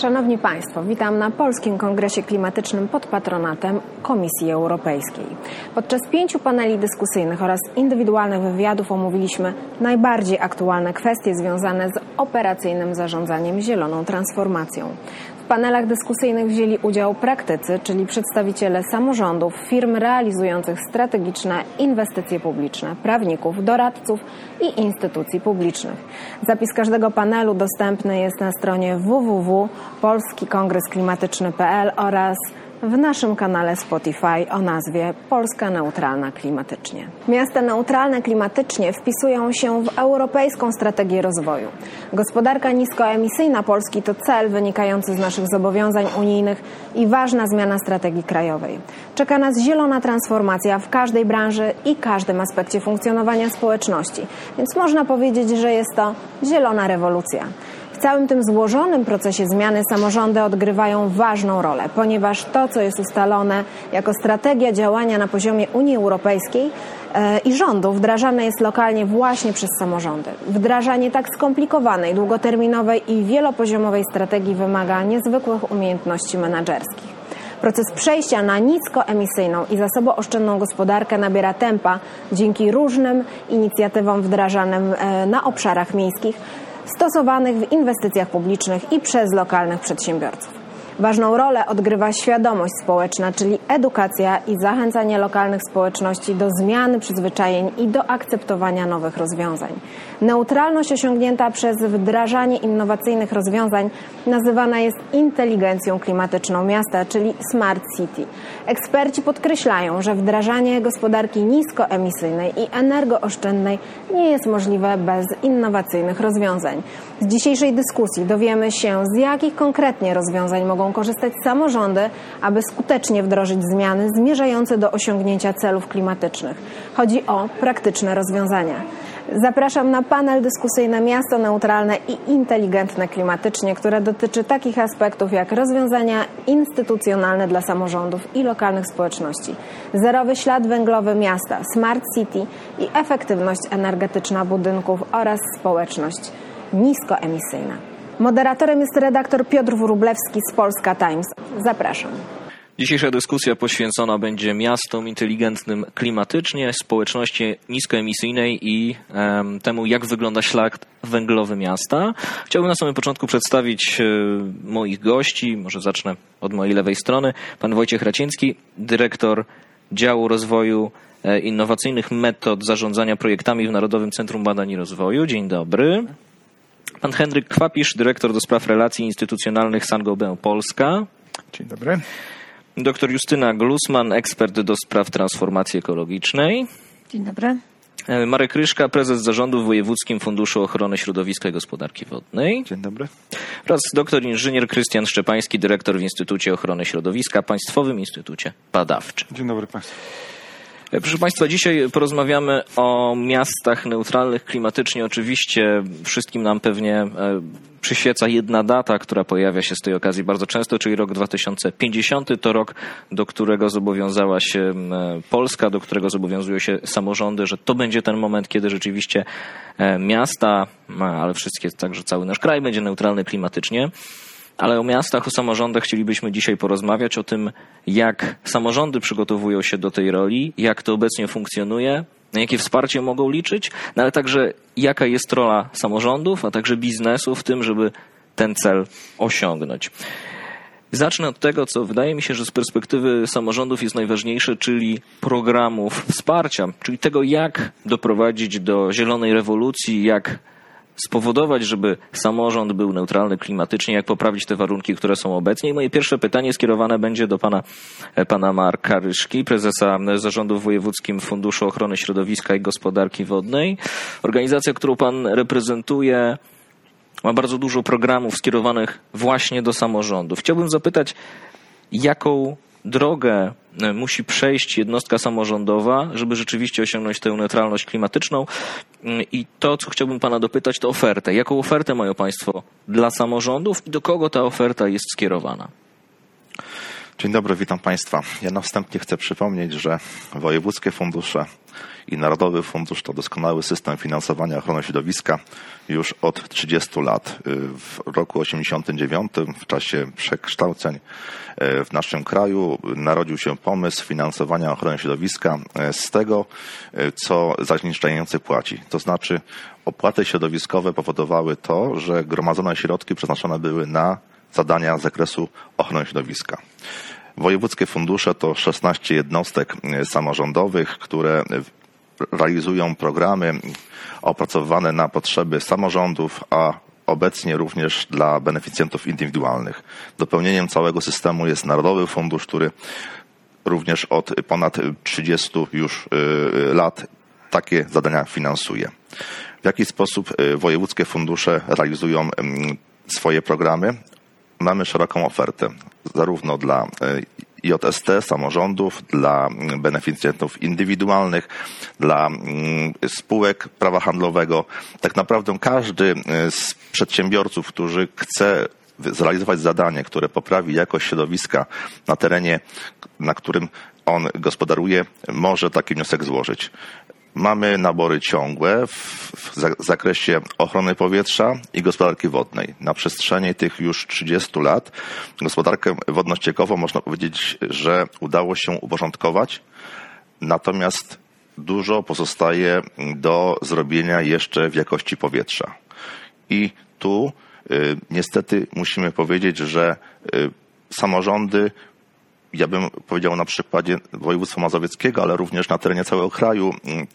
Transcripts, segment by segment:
Szanowni Państwo, witam na Polskim Kongresie Klimatycznym pod patronatem Komisji Europejskiej. Podczas pięciu paneli dyskusyjnych oraz indywidualnych wywiadów omówiliśmy najbardziej aktualne kwestie związane z operacyjnym zarządzaniem zieloną transformacją. Panelach dyskusyjnych wzięli udział praktycy, czyli przedstawiciele samorządów, firm realizujących strategiczne inwestycje publiczne, prawników, doradców i instytucji publicznych. Zapis każdego panelu dostępny jest na stronie www.polskikongres.klimatyczny.pl oraz w naszym kanale Spotify o nazwie Polska Neutralna Klimatycznie. Miasta neutralne klimatycznie wpisują się w europejską strategię rozwoju. Gospodarka niskoemisyjna Polski to cel wynikający z naszych zobowiązań unijnych i ważna zmiana strategii krajowej. Czeka nas zielona transformacja w każdej branży i każdym aspekcie funkcjonowania społeczności, więc można powiedzieć, że jest to zielona rewolucja. Całym tym złożonym procesie zmiany samorządy odgrywają ważną rolę, ponieważ to, co jest ustalone jako strategia działania na poziomie Unii Europejskiej e, i rządu, wdrażane jest lokalnie właśnie przez samorządy. Wdrażanie tak skomplikowanej, długoterminowej i wielopoziomowej strategii wymaga niezwykłych umiejętności menedżerskich. Proces przejścia na niskoemisyjną i zasobooszczędną gospodarkę nabiera tempa dzięki różnym inicjatywom wdrażanym e, na obszarach miejskich stosowanych w inwestycjach publicznych i przez lokalnych przedsiębiorców. Ważną rolę odgrywa świadomość społeczna, czyli edukacja i zachęcanie lokalnych społeczności do zmiany przyzwyczajeń i do akceptowania nowych rozwiązań. Neutralność osiągnięta przez wdrażanie innowacyjnych rozwiązań nazywana jest inteligencją klimatyczną miasta, czyli smart city. Eksperci podkreślają, że wdrażanie gospodarki niskoemisyjnej i energooszczędnej nie jest możliwe bez innowacyjnych rozwiązań. Z dzisiejszej dyskusji dowiemy się, z jakich konkretnie rozwiązań mogą korzystać samorządy, aby skutecznie wdrożyć zmiany zmierzające do osiągnięcia celów klimatycznych. Chodzi o praktyczne rozwiązania. Zapraszam na panel dyskusyjny Miasto Neutralne i Inteligentne Klimatycznie, które dotyczy takich aspektów jak rozwiązania instytucjonalne dla samorządów i lokalnych społeczności, zerowy ślad węglowy miasta, smart city i efektywność energetyczna budynków oraz społeczność niskoemisyjna. Moderatorem jest redaktor Piotr Wróblewski z Polska Times. Zapraszam. Dzisiejsza dyskusja poświęcona będzie miastom inteligentnym klimatycznie, społeczności niskoemisyjnej i um, temu, jak wygląda ślad węglowy miasta. Chciałbym na samym początku przedstawić e, moich gości. Może zacznę od mojej lewej strony. Pan Wojciech Raciński, dyrektor działu rozwoju e, innowacyjnych metod zarządzania projektami w Narodowym Centrum Badań i Rozwoju. Dzień dobry. Pan Henryk Kwapisz, dyrektor do spraw relacji instytucjonalnych Saint-Gobain Polska. Dzień dobry. Dr Justyna Glusman, ekspert do spraw transformacji ekologicznej. Dzień dobry. E, Marek Ryszka, prezes zarządu w Wojewódzkim Funduszu Ochrony Środowiska i Gospodarki Wodnej. Dzień dobry. Oraz doktor inżynier Krystian Szczepański, dyrektor w Instytucie Ochrony Środowiska, Państwowym Instytucie Badawczym. Dzień dobry Państwu. Proszę Państwa, dzisiaj porozmawiamy o miastach neutralnych klimatycznie. Oczywiście wszystkim nam pewnie e, przyświeca jedna data, która pojawia się z tej okazji bardzo często, czyli rok 2050. To rok, do którego zobowiązała się Polska, do którego zobowiązują się samorządy, że to będzie ten moment, kiedy rzeczywiście e, miasta, ale wszystkie, także cały nasz kraj będzie neutralny klimatycznie. Ale o miastach, o samorządach chcielibyśmy dzisiaj porozmawiać, o tym, jak samorządy przygotowują się do tej roli, jak to obecnie funkcjonuje, na jakie wsparcie mogą liczyć, no ale także jaka jest rola samorządów, a także biznesu w tym, żeby ten cel osiągnąć. Zacznę od tego, co wydaje mi się, że z perspektywy samorządów jest najważniejsze, czyli programów wsparcia, czyli tego, jak doprowadzić do zielonej rewolucji, jak spowodować, żeby samorząd był neutralny klimatycznie, jak poprawić te warunki, które są obecnie. I moje pierwsze pytanie skierowane będzie do pana, pana Marka Ryszki, prezesa zarządu w Wojewódzkim Funduszu Ochrony Środowiska i Gospodarki Wodnej. Organizacja, którą pan reprezentuje, ma bardzo dużo programów skierowanych właśnie do samorządów. Chciałbym zapytać, jaką drogę e, musi przejść jednostka samorządowa, żeby rzeczywiście osiągnąć tę neutralność klimatyczną. Mm, I to, co chciałbym Pana dopytać, to ofertę. Jaką ofertę mają Państwo dla samorządów i do kogo ta oferta jest skierowana? Dzień dobry, witam Państwa. Ja na wstępie chcę przypomnieć, że wojewódzkie fundusze i Narodowy Fundusz to doskonały system finansowania ochrony środowiska już od 30 lat. W roku 89, w czasie przekształceń e, w naszym kraju, narodził się pomysł finansowania ochrony środowiska e, z tego, e, co zanieczyszczający płaci. To znaczy opłaty środowiskowe powodowały to, że gromadzone środki przeznaczone były na zadania z zakresu ochrony środowiska. Wojewódzkie fundusze to 16 jednostek samorządowych, które realizują programy opracowywane na potrzeby samorządów, a obecnie również dla beneficjentów indywidualnych. Dopełnieniem całego systemu jest Narodowy Fundusz, który również od ponad 30 już y, lat takie zadania finansuje. W jaki sposób y, wojewódzkie fundusze realizują swoje programy? Mamy szeroką ofertę, zarówno dla y, JST, samorządów, dla beneficjentów indywidualnych, dla mm, spółek prawa handlowego. Tak naprawdę każdy e, z przedsiębiorców, którzy chce zrealizować zadanie, które poprawi jakość środowiska na terenie, na którym on gospodaruje, może taki wniosek złożyć. Mamy nabory ciągłe w zakresie ochrony powietrza i gospodarki wodnej. Na przestrzeni tych już 30 lat gospodarkę wodno-ściekową można powiedzieć, że udało się uporządkować, natomiast dużo pozostaje do zrobienia jeszcze w jakości powietrza. I tu y, niestety musimy powiedzieć, że y, samorządy ja bym powiedział na przykładzie województwa mazowieckiego, ale również na terenie całego kraju, mm,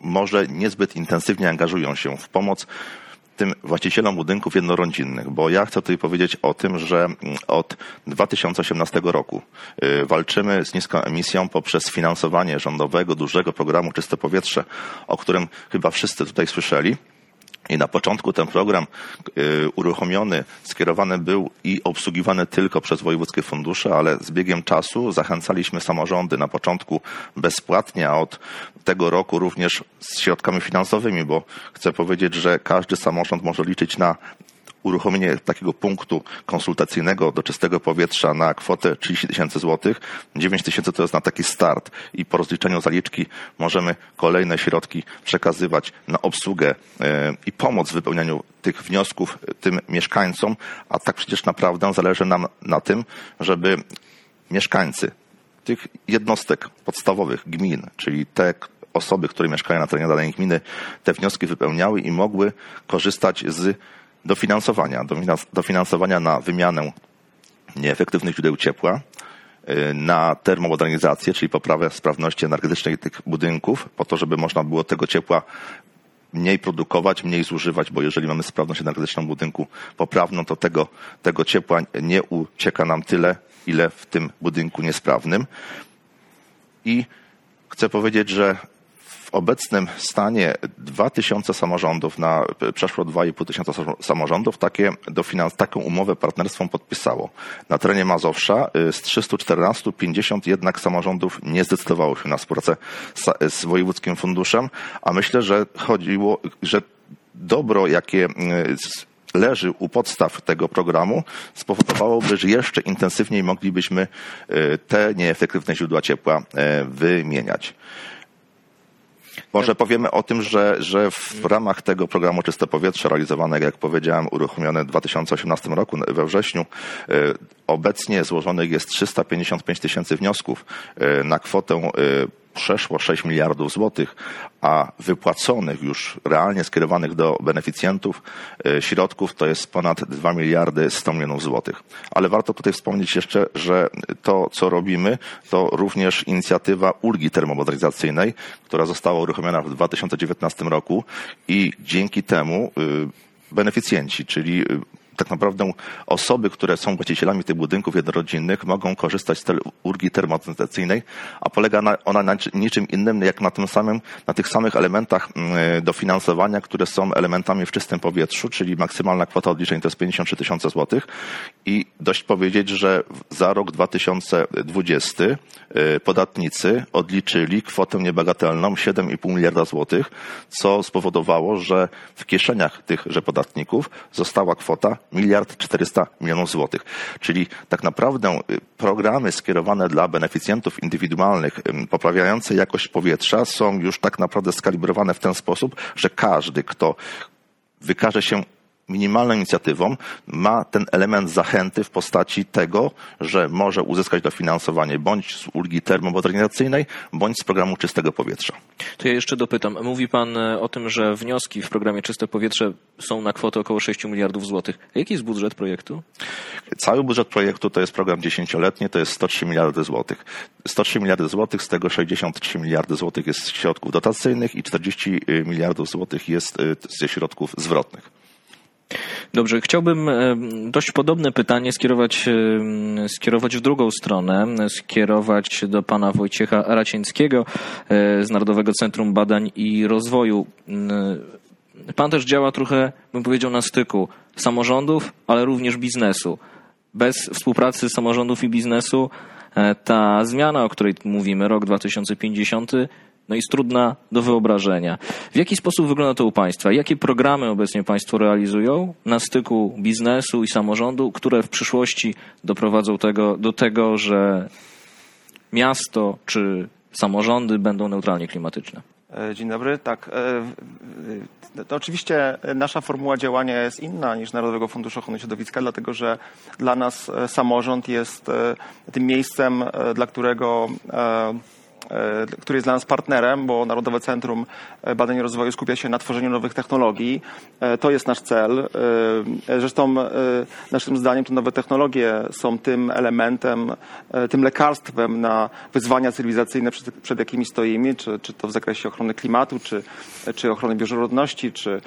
może niezbyt intensywnie angażują się w pomoc tym właścicielom budynków jednorodzinnych, bo ja chcę tutaj powiedzieć o tym, że mm, od 2018 roku y, walczymy z niską emisją poprzez finansowanie rządowego dużego programu Czyste Powietrze, o którym chyba wszyscy tutaj słyszeli. I na początku ten program y, uruchomiony, skierowany był i obsługiwany tylko przez wojewódzkie fundusze, ale z biegiem czasu zachęcaliśmy samorządy na początku bezpłatnie, a od tego roku również z środkami finansowymi, bo chcę powiedzieć, że każdy samorząd może liczyć na uruchomienie takiego punktu konsultacyjnego do czystego powietrza na kwotę 30 tysięcy złotych. 9 tysięcy to jest na taki start i po rozliczeniu zaliczki możemy kolejne środki przekazywać na obsługę e, i pomoc w wypełnianiu tych wniosków tym mieszkańcom, a tak przecież naprawdę zależy nam na tym, żeby mieszkańcy tych jednostek podstawowych gmin, czyli te osoby, które mieszkają na terenie danej gminy, te wnioski wypełniały i mogły korzystać z dofinansowania, dofinansowania na wymianę nieefektywnych źródeł ciepła, y, na termomodernizację, czyli poprawę sprawności energetycznej tych budynków, po to, żeby można było tego ciepła mniej produkować, mniej zużywać, bo jeżeli mamy sprawność energetyczną budynku poprawną, to tego, tego ciepła nie ucieka nam tyle, ile w tym budynku niesprawnym. I chcę powiedzieć, że obecnym stanie 2000 samorządów na przeszło 2,5 tysiąca samorządów takie dofinans, taką umowę partnerstwą podpisało. Na terenie Mazowsza y, z 314 50 jednak samorządów nie zdecydowało się na współpracę z, z wojewódzkim funduszem, a myślę, że chodziło, że dobro, jakie leży u podstaw tego programu, spowodowałoby, że jeszcze intensywniej moglibyśmy y, te nieefektywne źródła ciepła wymieniać. Może powiemy o tym, że, że w ramach tego programu Czyste Powietrze realizowanego, jak powiedziałem, uruchomione w 2018 roku we wrześniu, e, obecnie złożonych jest 355 tysięcy wniosków e, na kwotę e, przeszło 6 miliardów złotych, a wypłaconych już realnie skierowanych do beneficjentów e, środków to jest ponad 2 miliardy 100 milionów złotych. Ale warto tutaj wspomnieć jeszcze, że to, co robimy, to również inicjatywa ulgi termomodernizacyjnej, która została uruchomiona w 2019 roku i dzięki temu y, beneficjenci, czyli y, tak naprawdę osoby, które są właścicielami tych budynków jednorodzinnych mogą korzystać z tej ulgi termomodernizacyjnej, a polega ona na niczym innym jak na tym samym, na tych samych elementach mm, dofinansowania, które są elementami w czystym powietrzu, czyli maksymalna kwota odliczeń to jest 53 tysiące złotych. I dość powiedzieć, że za rok 2020 y, podatnicy odliczyli kwotę niebagatelną 7,5 miliarda złotych, co spowodowało, że w kieszeniach tychże podatników została kwota miliard 400 milionów złotych. Czyli tak naprawdę y, programy skierowane dla beneficjentów indywidualnych, poprawiające jakość powietrza są już tak naprawdę skalibrowane w ten sposób, że każdy, kto wykaże się minimalną inicjatywą ma ten element zachęty w postaci tego, że może uzyskać dofinansowanie bądź z ulgi termomodernizacyjnej, bądź z programu czystego powietrza. To ja jeszcze dopytam. Mówi Pan e, o tym, że wnioski w programie Czyste Powietrze są na kwotę około 6 miliardów złotych. Jaki jest budżet projektu? Cały budżet projektu to jest program dziesięcioletni, to jest 103 miliardy złotych. 103 miliardy złotych, z tego 63 miliardy złotych jest środków dotacyjnych i 40 miliardów złotych jest e, ze środków zwrotnych. Dobrze, chciałbym e, dość podobne pytanie skierować, e, skierować w drugą stronę, skierować do pana Wojciecha Racieńskiego e, z Narodowego Centrum Badań i Rozwoju. Pan też działa trochę, bym powiedział, na styku samorządów, ale również biznesu. Bez współpracy samorządów i biznesu ta zmiana, o której mówimy, rok 2050, no jest trudna do wyobrażenia. W jaki sposób wygląda to u Państwa? Jakie programy obecnie Państwo realizują na styku biznesu i samorządu, które w przyszłości doprowadzą tego, do tego, że miasto czy samorządy będą neutralnie klimatyczne? E, dzień dobry. Tak. E, to oczywiście nasza formuła działania jest inna niż Narodowego Funduszu Ochrony Środowiska, dlatego że dla nas e, samorząd jest tym miejscem, dla którego który jest dla nas partnerem, bo Narodowe Centrum Badań i Rozwoju skupia się na tworzeniu nowych technologii. E, to jest nasz cel. E, zresztą naszym zdaniem te nowe technologie są tym elementem, tym lekarstwem na wyzwania cywilizacyjne, przed, przed jakimi stoimy, czy, czy to w zakresie ochrony klimatu, czy, czy ochrony bioróżnorodności, czy,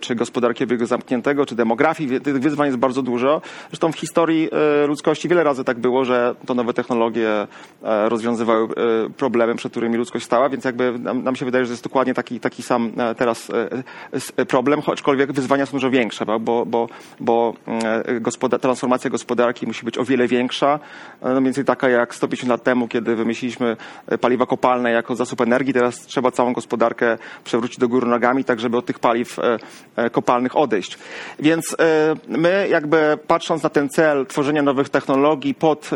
czy gospodarki obiegu zamkniętego, czy demografii. Tych wyzwań jest bardzo dużo. Zresztą w historii ludzkości wiele razy tak było, że to nowe technologie rozwiązywały problemy problemem, przed którymi ludzkość stała, więc jakby nam, nam się wydaje, że jest dokładnie taki, taki sam e, teraz e, problem, aczkolwiek wyzwania są dużo większe, bo, bo, bo gospodar transformacja gospodarki musi być o wiele większa, no więcej taka jak 150 lat temu, kiedy wymyśliliśmy paliwa kopalne jako zasób energii, teraz trzeba całą gospodarkę przewrócić do góry nogami, tak żeby od tych paliw e, kopalnych odejść. Więc my jakby patrząc na ten cel tworzenia nowych technologii pod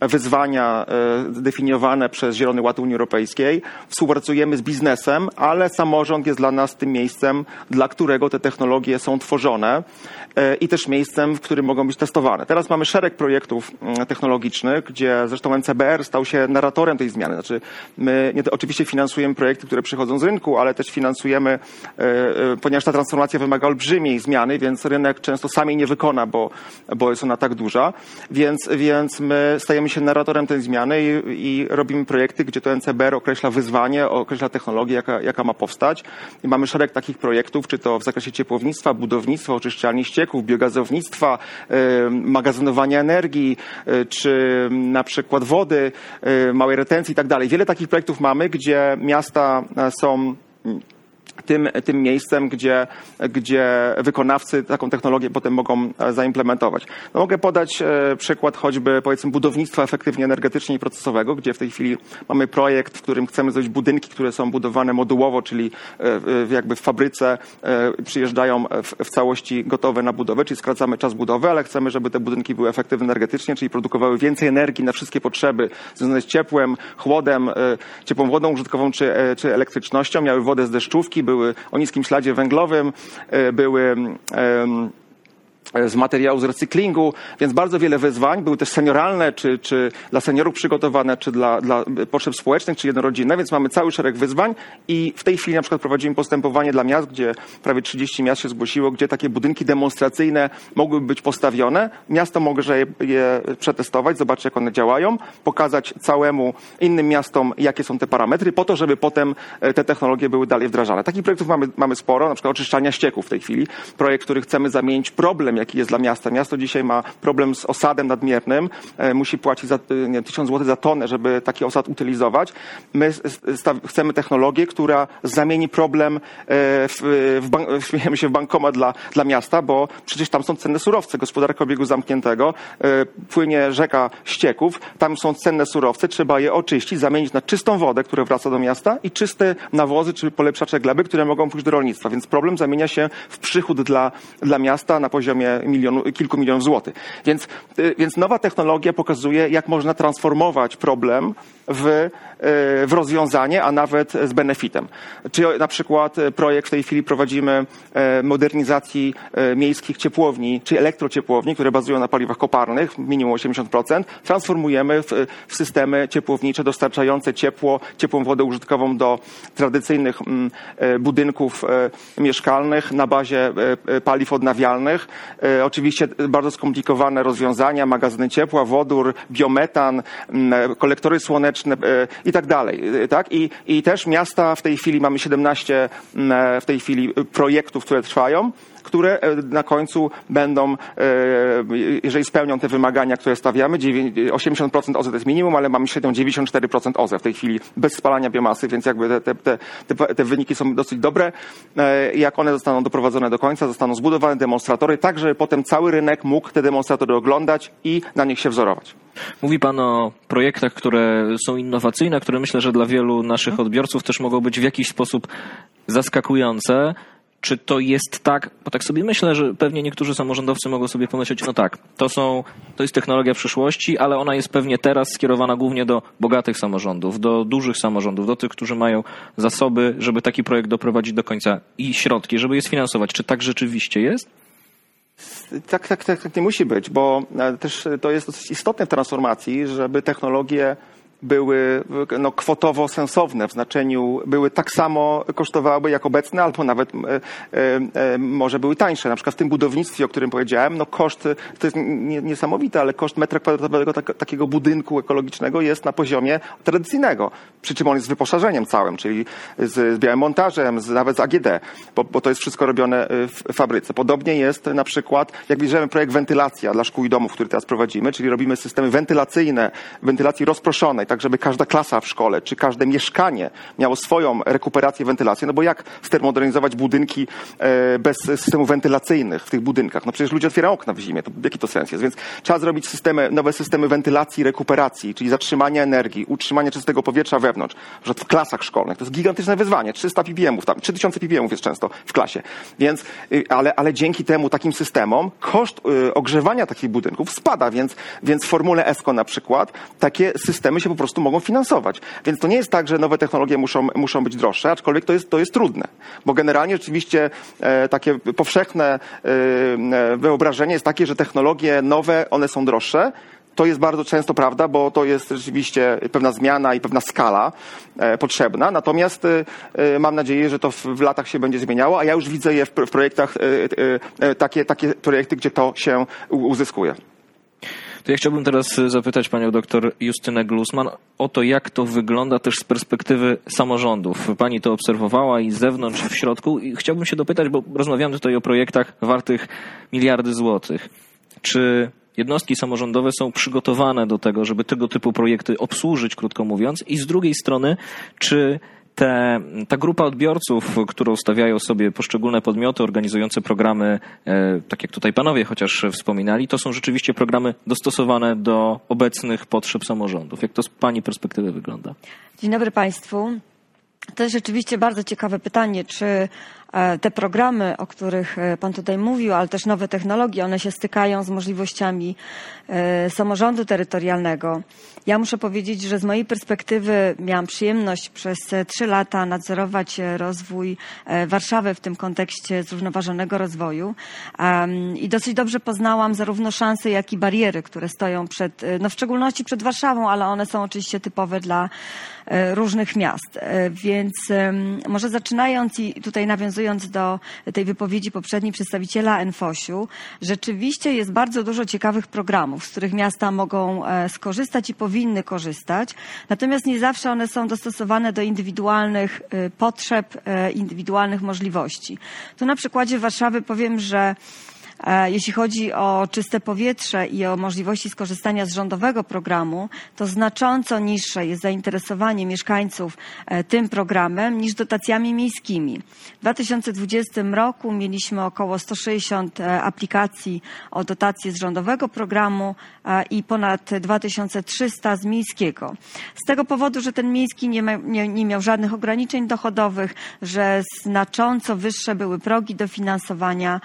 wyzwania definiowane przez Zielony Ład Unii Europejskiej, współpracujemy z biznesem, ale samorząd jest dla nas tym miejscem, dla którego te technologie są tworzone e, i też miejscem, w którym mogą być testowane. Teraz mamy szereg projektów mm, technologicznych, gdzie zresztą NCBR stał się narratorem tej zmiany. Znaczy, my nie, oczywiście finansujemy projekty, które przychodzą z rynku, ale też finansujemy, e, e, ponieważ ta transformacja wymaga olbrzymiej zmiany, więc rynek często sami nie wykona, bo, bo jest ona tak duża. Więc, więc my stajemy się narratorem tej zmiany i, i robimy projekty, gdzie to NCBR określa wyzwanie, określa technologię, jaka, jaka ma powstać. I mamy szereg takich projektów, czy to w zakresie ciepłownictwa, budownictwa, oczyszczalni ścieków, biogazownictwa, magazynowania energii, e, czy na przykład wody, e, małej retencji i tak dalej. Wiele takich projektów mamy, gdzie miasta e, są tym, tym miejscem, gdzie, gdzie wykonawcy taką technologię potem mogą e, zaimplementować. No mogę podać e, przykład choćby powiedzmy budownictwa efektywnie energetycznie i procesowego, gdzie w tej chwili mamy projekt, w którym chcemy zrobić budynki, które są budowane modułowo, czyli e, jakby w fabryce przyjeżdżają w, w całości gotowe na budowę, czyli skracamy czas budowy, ale chcemy, żeby te budynki były efektywne energetycznie, czyli produkowały więcej energii na wszystkie potrzeby związane z ciepłem, chłodem, ciepłą wodą użytkową czy, czy elektrycznością, miały wodę z deszczówki, były o niskim śladzie węglowym, e, były z materiału z recyklingu, więc bardzo wiele wyzwań. Były też senioralne, czy, czy dla seniorów przygotowane, czy dla, dla potrzeb społecznych, czy jednorodzinne, więc mamy cały szereg wyzwań i w tej chwili na przykład prowadzimy postępowanie dla miast, gdzie prawie 30 miast się zgłosiło, gdzie takie budynki demonstracyjne mogłyby być postawione. Miasto może je, je przetestować, zobaczyć jak one działają, pokazać całemu innym miastom, jakie są te parametry, po to, żeby potem e, te technologie były dalej wdrażane. Takich projektów mamy, mamy sporo, na przykład oczyszczania ścieków w tej chwili. Projekt, który chcemy zamienić problem, jaki jest dla miasta. Miasto dzisiaj ma problem z osadem nadmiernym, e, musi płacić za, e, nie, 1000 zł za tonę, żeby taki osad utylizować. My chcemy technologię, która zamieni problem e, w, w, się, w bankomat dla, dla miasta, bo przecież tam są cenne surowce. Gospodarka obiegu zamkniętego, płynie rzeka ścieków, tam są cenne surowce, trzeba je oczyścić, zamienić na czystą wodę, która wraca do miasta i czyste nawozy czy polepszacze gleby, które mogą pójść do rolnictwa. Więc problem zamienia się w przychód dla, dla miasta na poziomie milionu, kilku milionów złotych. Więc, więc nowa technologia pokazuje, jak można transformować problem w, w rozwiązanie, a nawet z benefitem. Czy na przykład projekt w tej chwili prowadzimy modernizacji miejskich ciepłowni, czy elektrociepłowni, które bazują na paliwach kopalnych, minimum 80%, transformujemy w, w systemy ciepłownicze dostarczające ciepło, ciepłą wodę użytkową do tradycyjnych mm, budynków mieszkalnych na bazie paliw odnawialnych. Oczywiście bardzo skomplikowane rozwiązania, magazyny ciepła, wodór, biometan, mm, kolektory słoneczne, E, i tak dalej. E, tak? I, I też miasta w tej chwili, mamy 17 e, w tej chwili projektów, które trwają które na końcu będą, jeżeli spełnią te wymagania, które stawiamy, 80% OZE to jest minimum, ale mamy średnią 94% OZE w tej chwili bez spalania biomasy, więc jakby te, te, te, te wyniki są dosyć dobre. Jak one zostaną doprowadzone do końca, zostaną zbudowane demonstratory, tak żeby potem cały rynek mógł te demonstratory oglądać i na nich się wzorować. Mówi Pan o projektach, które są innowacyjne, które myślę, że dla wielu naszych odbiorców też mogą być w jakiś sposób zaskakujące. Czy to jest tak, bo tak sobie myślę, że pewnie niektórzy samorządowcy mogą sobie pomyśleć, no tak, to, są, to jest technologia przyszłości, ale ona jest pewnie teraz skierowana głównie do bogatych samorządów, do dużych samorządów, do tych, którzy mają zasoby, żeby taki projekt doprowadzić do końca i środki, żeby je sfinansować. Czy tak rzeczywiście jest? Tak, tak, tak, tak nie musi być, bo e, też to jest dosyć istotne w transformacji, żeby technologie były no, kwotowo sensowne, w znaczeniu były tak samo kosztowały jak obecne, albo nawet e, e, może były tańsze. Na przykład w tym budownictwie, o którym powiedziałem, no koszt, to jest niesamowite, ale koszt metra kwadratowego tak, takiego budynku ekologicznego jest na poziomie tradycyjnego. Przy czym on jest z wyposażeniem całym, czyli z, z białym montażem, z, nawet z AGD, bo, bo to jest wszystko robione w fabryce. Podobnie jest na przykład, jak bierzemy projekt wentylacja dla szkół i domów, który teraz prowadzimy, czyli robimy systemy wentylacyjne, wentylacji rozproszonej, tak żeby każda klasa w szkole, czy każde mieszkanie miało swoją rekuperację, wentylację, no bo jak stermodernizować budynki e, bez systemów wentylacyjnych w tych budynkach? No przecież ludzie otwierają okna w zimie, to jaki to sens jest? Więc trzeba zrobić systemy, nowe systemy wentylacji, rekuperacji, czyli zatrzymania energii, utrzymania czystego powietrza wewnątrz, że w klasach szkolnych. To jest gigantyczne wyzwanie, 300 ppm, tam 3000 ppm jest często w klasie. Więc, y, ale, ale dzięki temu takim systemom koszt y, ogrzewania takich budynków spada, więc, więc w formule ESCO na przykład takie systemy się po prostu mogą finansować. Więc to nie jest tak, że nowe technologie muszą, muszą być droższe, aczkolwiek to jest, to jest trudne. Bo generalnie oczywiście e, takie powszechne e, e, wyobrażenie jest takie, że technologie nowe, one są droższe, to jest bardzo często prawda, bo to jest rzeczywiście pewna zmiana i pewna skala e, potrzebna. Natomiast e, mam nadzieję, że to w, latach się będzie zmieniało, a ja już widzę je w, projektach, takie, takie projekty, gdzie to się uzyskuje. To ja chciałbym teraz zapytać panią doktor Justynę Glusman o to, jak to wygląda też z perspektywy samorządów. Pani to obserwowała i z zewnątrz, w środku. I chciałbym się dopytać, bo rozmawiamy tutaj o projektach wartych miliardy złotych. Czy jednostki samorządowe są przygotowane do tego, żeby tego typu projekty obsłużyć, krótko mówiąc? I z drugiej strony, czy te, ta grupa odbiorców, którą stawiają sobie poszczególne podmioty organizujące programy, e, tak jak tutaj panowie chociaż wspominali, to są rzeczywiście programy dostosowane do obecnych potrzeb samorządów. Jak to z pani perspektywy wygląda? Dzień dobry Państwu. To jest rzeczywiście bardzo ciekawe pytanie, czy te programy, o których e, Pan tutaj mówił, ale też nowe technologie, one się stykają z możliwościami e, samorządu terytorialnego. Ja muszę powiedzieć, że z mojej perspektywy miałam przyjemność przez trzy lata nadzorować rozwój Warszawy w tym kontekście zrównoważonego rozwoju i dosyć dobrze poznałam zarówno szanse, jak i bariery, które stoją przed, no w szczególności przed Warszawą, ale one są oczywiście typowe dla różnych miast. Więc może zaczynając i tutaj nawiązując do tej wypowiedzi poprzedniej przedstawiciela Enfosiu, rzeczywiście jest bardzo dużo ciekawych programów, z których miasta mogą e, skorzystać i powinny korzystać. Natomiast nie zawsze one są dostosowane do indywidualnych e, potrzeb, e, indywidualnych możliwości. Tu na przykładzie Warszawy powiem, że E, jeśli chodzi o czyste powietrze i o możliwości skorzystania z rządowego programu, to znacząco niższe jest zainteresowanie mieszkańców e, tym programem niż dotacjami miejskimi. W 2020 roku mieliśmy około 160 e, aplikacji o dotacje z rządowego programu i ponad 2300 z miejskiego. Z tego powodu, że ten miejski nie, ma, nie, nie miał żadnych ograniczeń dochodowych, że znacząco wyższe były progi dofinansowania,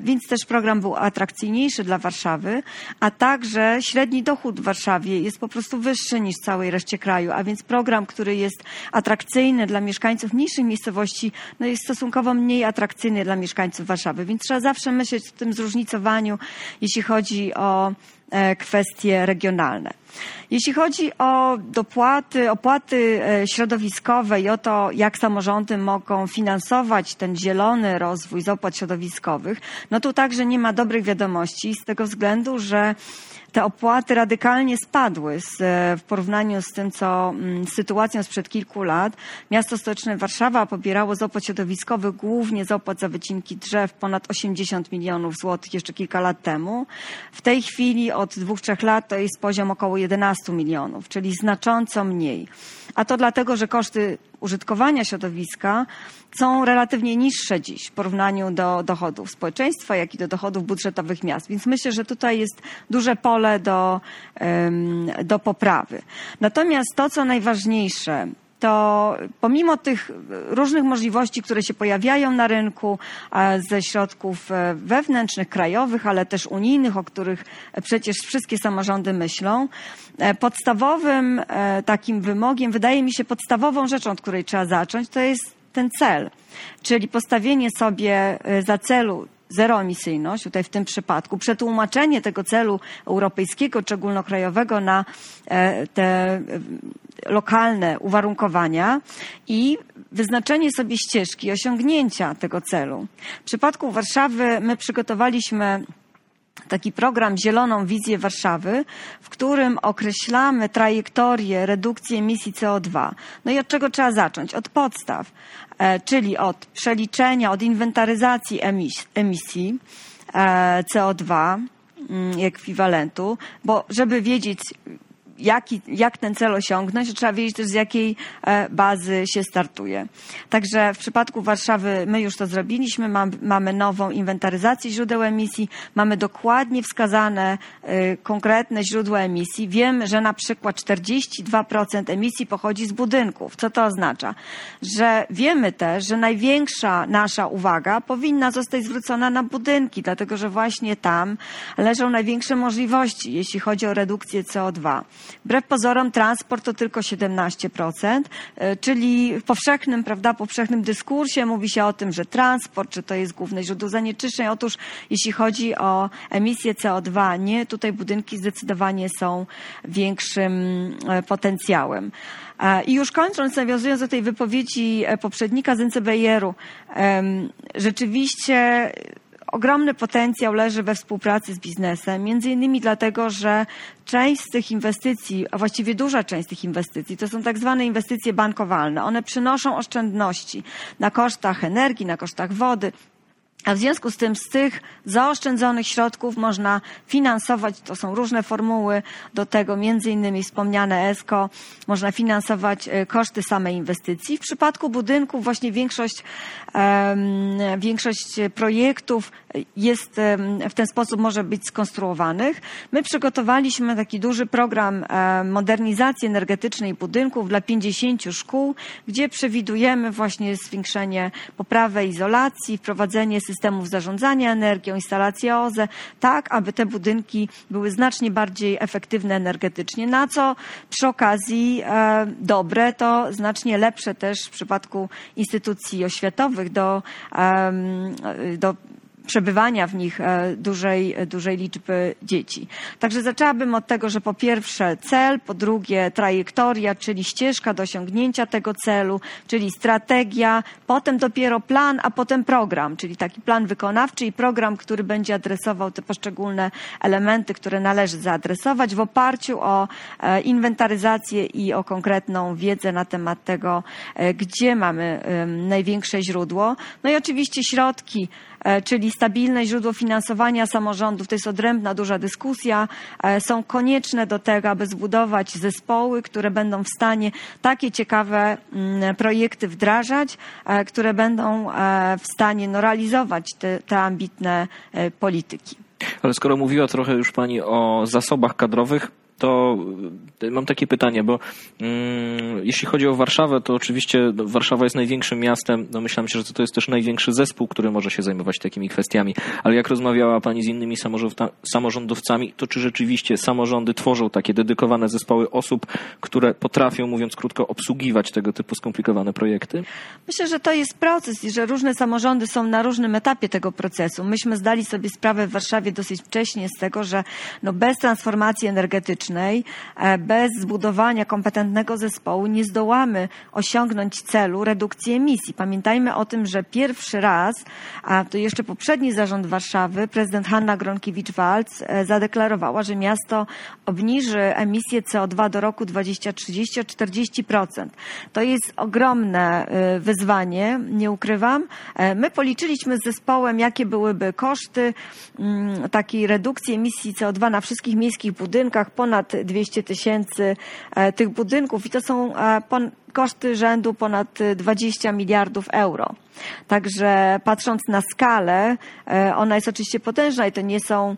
więc też program był atrakcyjniejszy dla Warszawy, a także średni dochód w Warszawie jest po prostu wyższy niż w całej reszcie kraju, a więc program, który jest atrakcyjny dla mieszkańców mniejszych miejscowości, no jest stosunkowo mniej atrakcyjny dla mieszkańców Warszawy. Więc trzeba zawsze myśleć o tym zróżnicowaniu, jeśli chodzi o kwestie regionalne. Jeśli chodzi o dopłaty, opłaty e, środowiskowe i o to, jak samorządy mogą finansować ten zielony rozwój z opłat środowiskowych, no tu także nie ma dobrych wiadomości z tego względu, że te opłaty radykalnie spadły z, e, w porównaniu z tym, co mm, z sytuacją sprzed kilku lat. Miasto stołeczne Warszawa pobierało z opłat środowiskowych głównie z opłat za wycinki drzew ponad 80 milionów złotych jeszcze kilka lat temu. W tej chwili od dwóch, trzech lat to jest poziom około 11 milionów, czyli znacząco mniej. A to dlatego, że koszty użytkowania środowiska są relatywnie niższe dziś w porównaniu do dochodów społeczeństwa, jak i do dochodów budżetowych miast. Więc myślę, że tutaj jest duże pole do, do poprawy. Natomiast to, co najważniejsze, to pomimo tych różnych możliwości, które się pojawiają na rynku ze środków e, wewnętrznych, krajowych, ale też unijnych, o których przecież wszystkie samorządy myślą, e, podstawowym e, takim wymogiem, wydaje mi się podstawową rzeczą, od której trzeba zacząć, to jest ten cel, czyli postawienie sobie za celu zeroemisyjność, tutaj w tym przypadku, przetłumaczenie tego celu europejskiego czy ogólnokrajowego na te lokalne uwarunkowania i wyznaczenie sobie ścieżki osiągnięcia tego celu. W przypadku Warszawy my przygotowaliśmy taki program Zieloną Wizję Warszawy, w którym określamy trajektorię redukcji emisji CO2. No i od czego trzeba zacząć? Od podstaw, e, czyli od przeliczenia, od inwentaryzacji emisji e, CO2 mm, ekwiwalentu, bo żeby wiedzieć, jaki, jak ten cel osiągnąć, trzeba wiedzieć też z jakiej e, bazy się startuje. Także w przypadku Warszawy my już to zrobiliśmy, mamy nową inwentaryzację źródeł emisji, mamy dokładnie wskazane e, konkretne źródła emisji. Wiemy, że na przykład 42% emisji pochodzi z budynków. Co to oznacza? Że wiemy też, że największa nasza uwaga powinna zostać zwrócona na budynki, dlatego że właśnie tam leżą największe możliwości, jeśli chodzi o redukcję CO2. Wbrew pozorom transport to tylko 17%, e, czyli w powszechnym, prawda, powszechnym dyskursie mówi się o tym, że transport, czy to jest główne źródło zanieczyszczeń. Otóż jeśli chodzi o emisję CO2, nie, tutaj budynki zdecydowanie są większym e, potencjałem. E, I już kończąc, nawiązując do tej wypowiedzi poprzednika z NCBR-u, rzeczywiście ogromny potencjał leży we współpracy z biznesem, między innymi dlatego, że część z tych inwestycji, a właściwie duża część z tych inwestycji, to są tak zwane inwestycje bankowalne. One przynoszą oszczędności na kosztach energii, na kosztach wody, a w związku z tym z tych zaoszczędzonych środków można finansować, to są różne formuły do tego, między innymi wspomniane ESCO, można finansować e, koszty samej inwestycji. W przypadku budynków właśnie większość, większość projektów jest w ten sposób może być skonstruowanych. My przygotowaliśmy taki duży program modernizacji energetycznej budynków dla 50 szkół, gdzie przewidujemy właśnie zwiększenie, poprawę izolacji, wprowadzenie systemu systemów zarządzania energią, instalacje OZE, tak aby te budynki były znacznie bardziej efektywne energetycznie, na co przy okazji e, dobre, to znacznie lepsze też w przypadku instytucji oświatowych do, do przebywania w nich e, dużej, dużej liczby dzieci. Także zaczęłabym od tego, że po pierwsze cel, po drugie trajektoria, czyli ścieżka do osiągnięcia tego celu, czyli strategia, potem dopiero plan, a potem program, czyli taki plan wykonawczy i program, który będzie adresował te poszczególne elementy, które należy zaadresować w oparciu o e, inwentaryzację i o konkretną wiedzę na temat tego, e, gdzie mamy największe źródło. No i oczywiście środki, E, czyli stabilne źródło finansowania samorządów, to jest odrębna duża dyskusja, e, są konieczne do tego, aby zbudować zespoły, które będą w stanie takie ciekawe mm, projekty wdrażać, e, które będą w stanie no, realizować te, te ambitne polityki. Ale skoro mówiła trochę już Pani o zasobach kadrowych, to y, mam takie pytanie, bo mm, jeśli chodzi o Warszawę, to oczywiście no, Warszawa jest największym miastem. No myślałem się, że to jest też największy zespół, który może się zajmować takimi kwestiami. Ale jak rozmawiała Pani z innymi samorządowcami, to czy rzeczywiście samorządy tworzą takie dedykowane zespoły osób, które potrafią, mówiąc krótko, obsługiwać tego typu skomplikowane projekty? Myślę, że to jest proces i że różne samorządy są na różnym etapie tego procesu. Myśmy zdali sobie sprawę w Warszawie dosyć wcześnie z tego, że no bez transformacji energetycznej, e, bez zbudowania kompetentnego zespołu nie zdołamy osiągnąć celu redukcji emisji. Pamiętajmy o tym, że pierwszy raz, a to jeszcze poprzedni zarząd Warszawy, prezydent Hanna Gronkiewicz-Walc e, zadeklarowała, że miasto obniży emisję CO2 do roku 2030 o 40%. To jest ogromne e, wyzwanie, nie ukrywam. My policzyliśmy z zespołem, jakie byłyby koszty mm, takiej redukcji emisji CO2 na wszystkich miejskich budynkach, ponad 200 tysięcy e, tych budynków i to są e, koszty rzędu ponad 20 miliardów euro. Także patrząc na skalę, e, ona jest oczywiście potężna i to nie są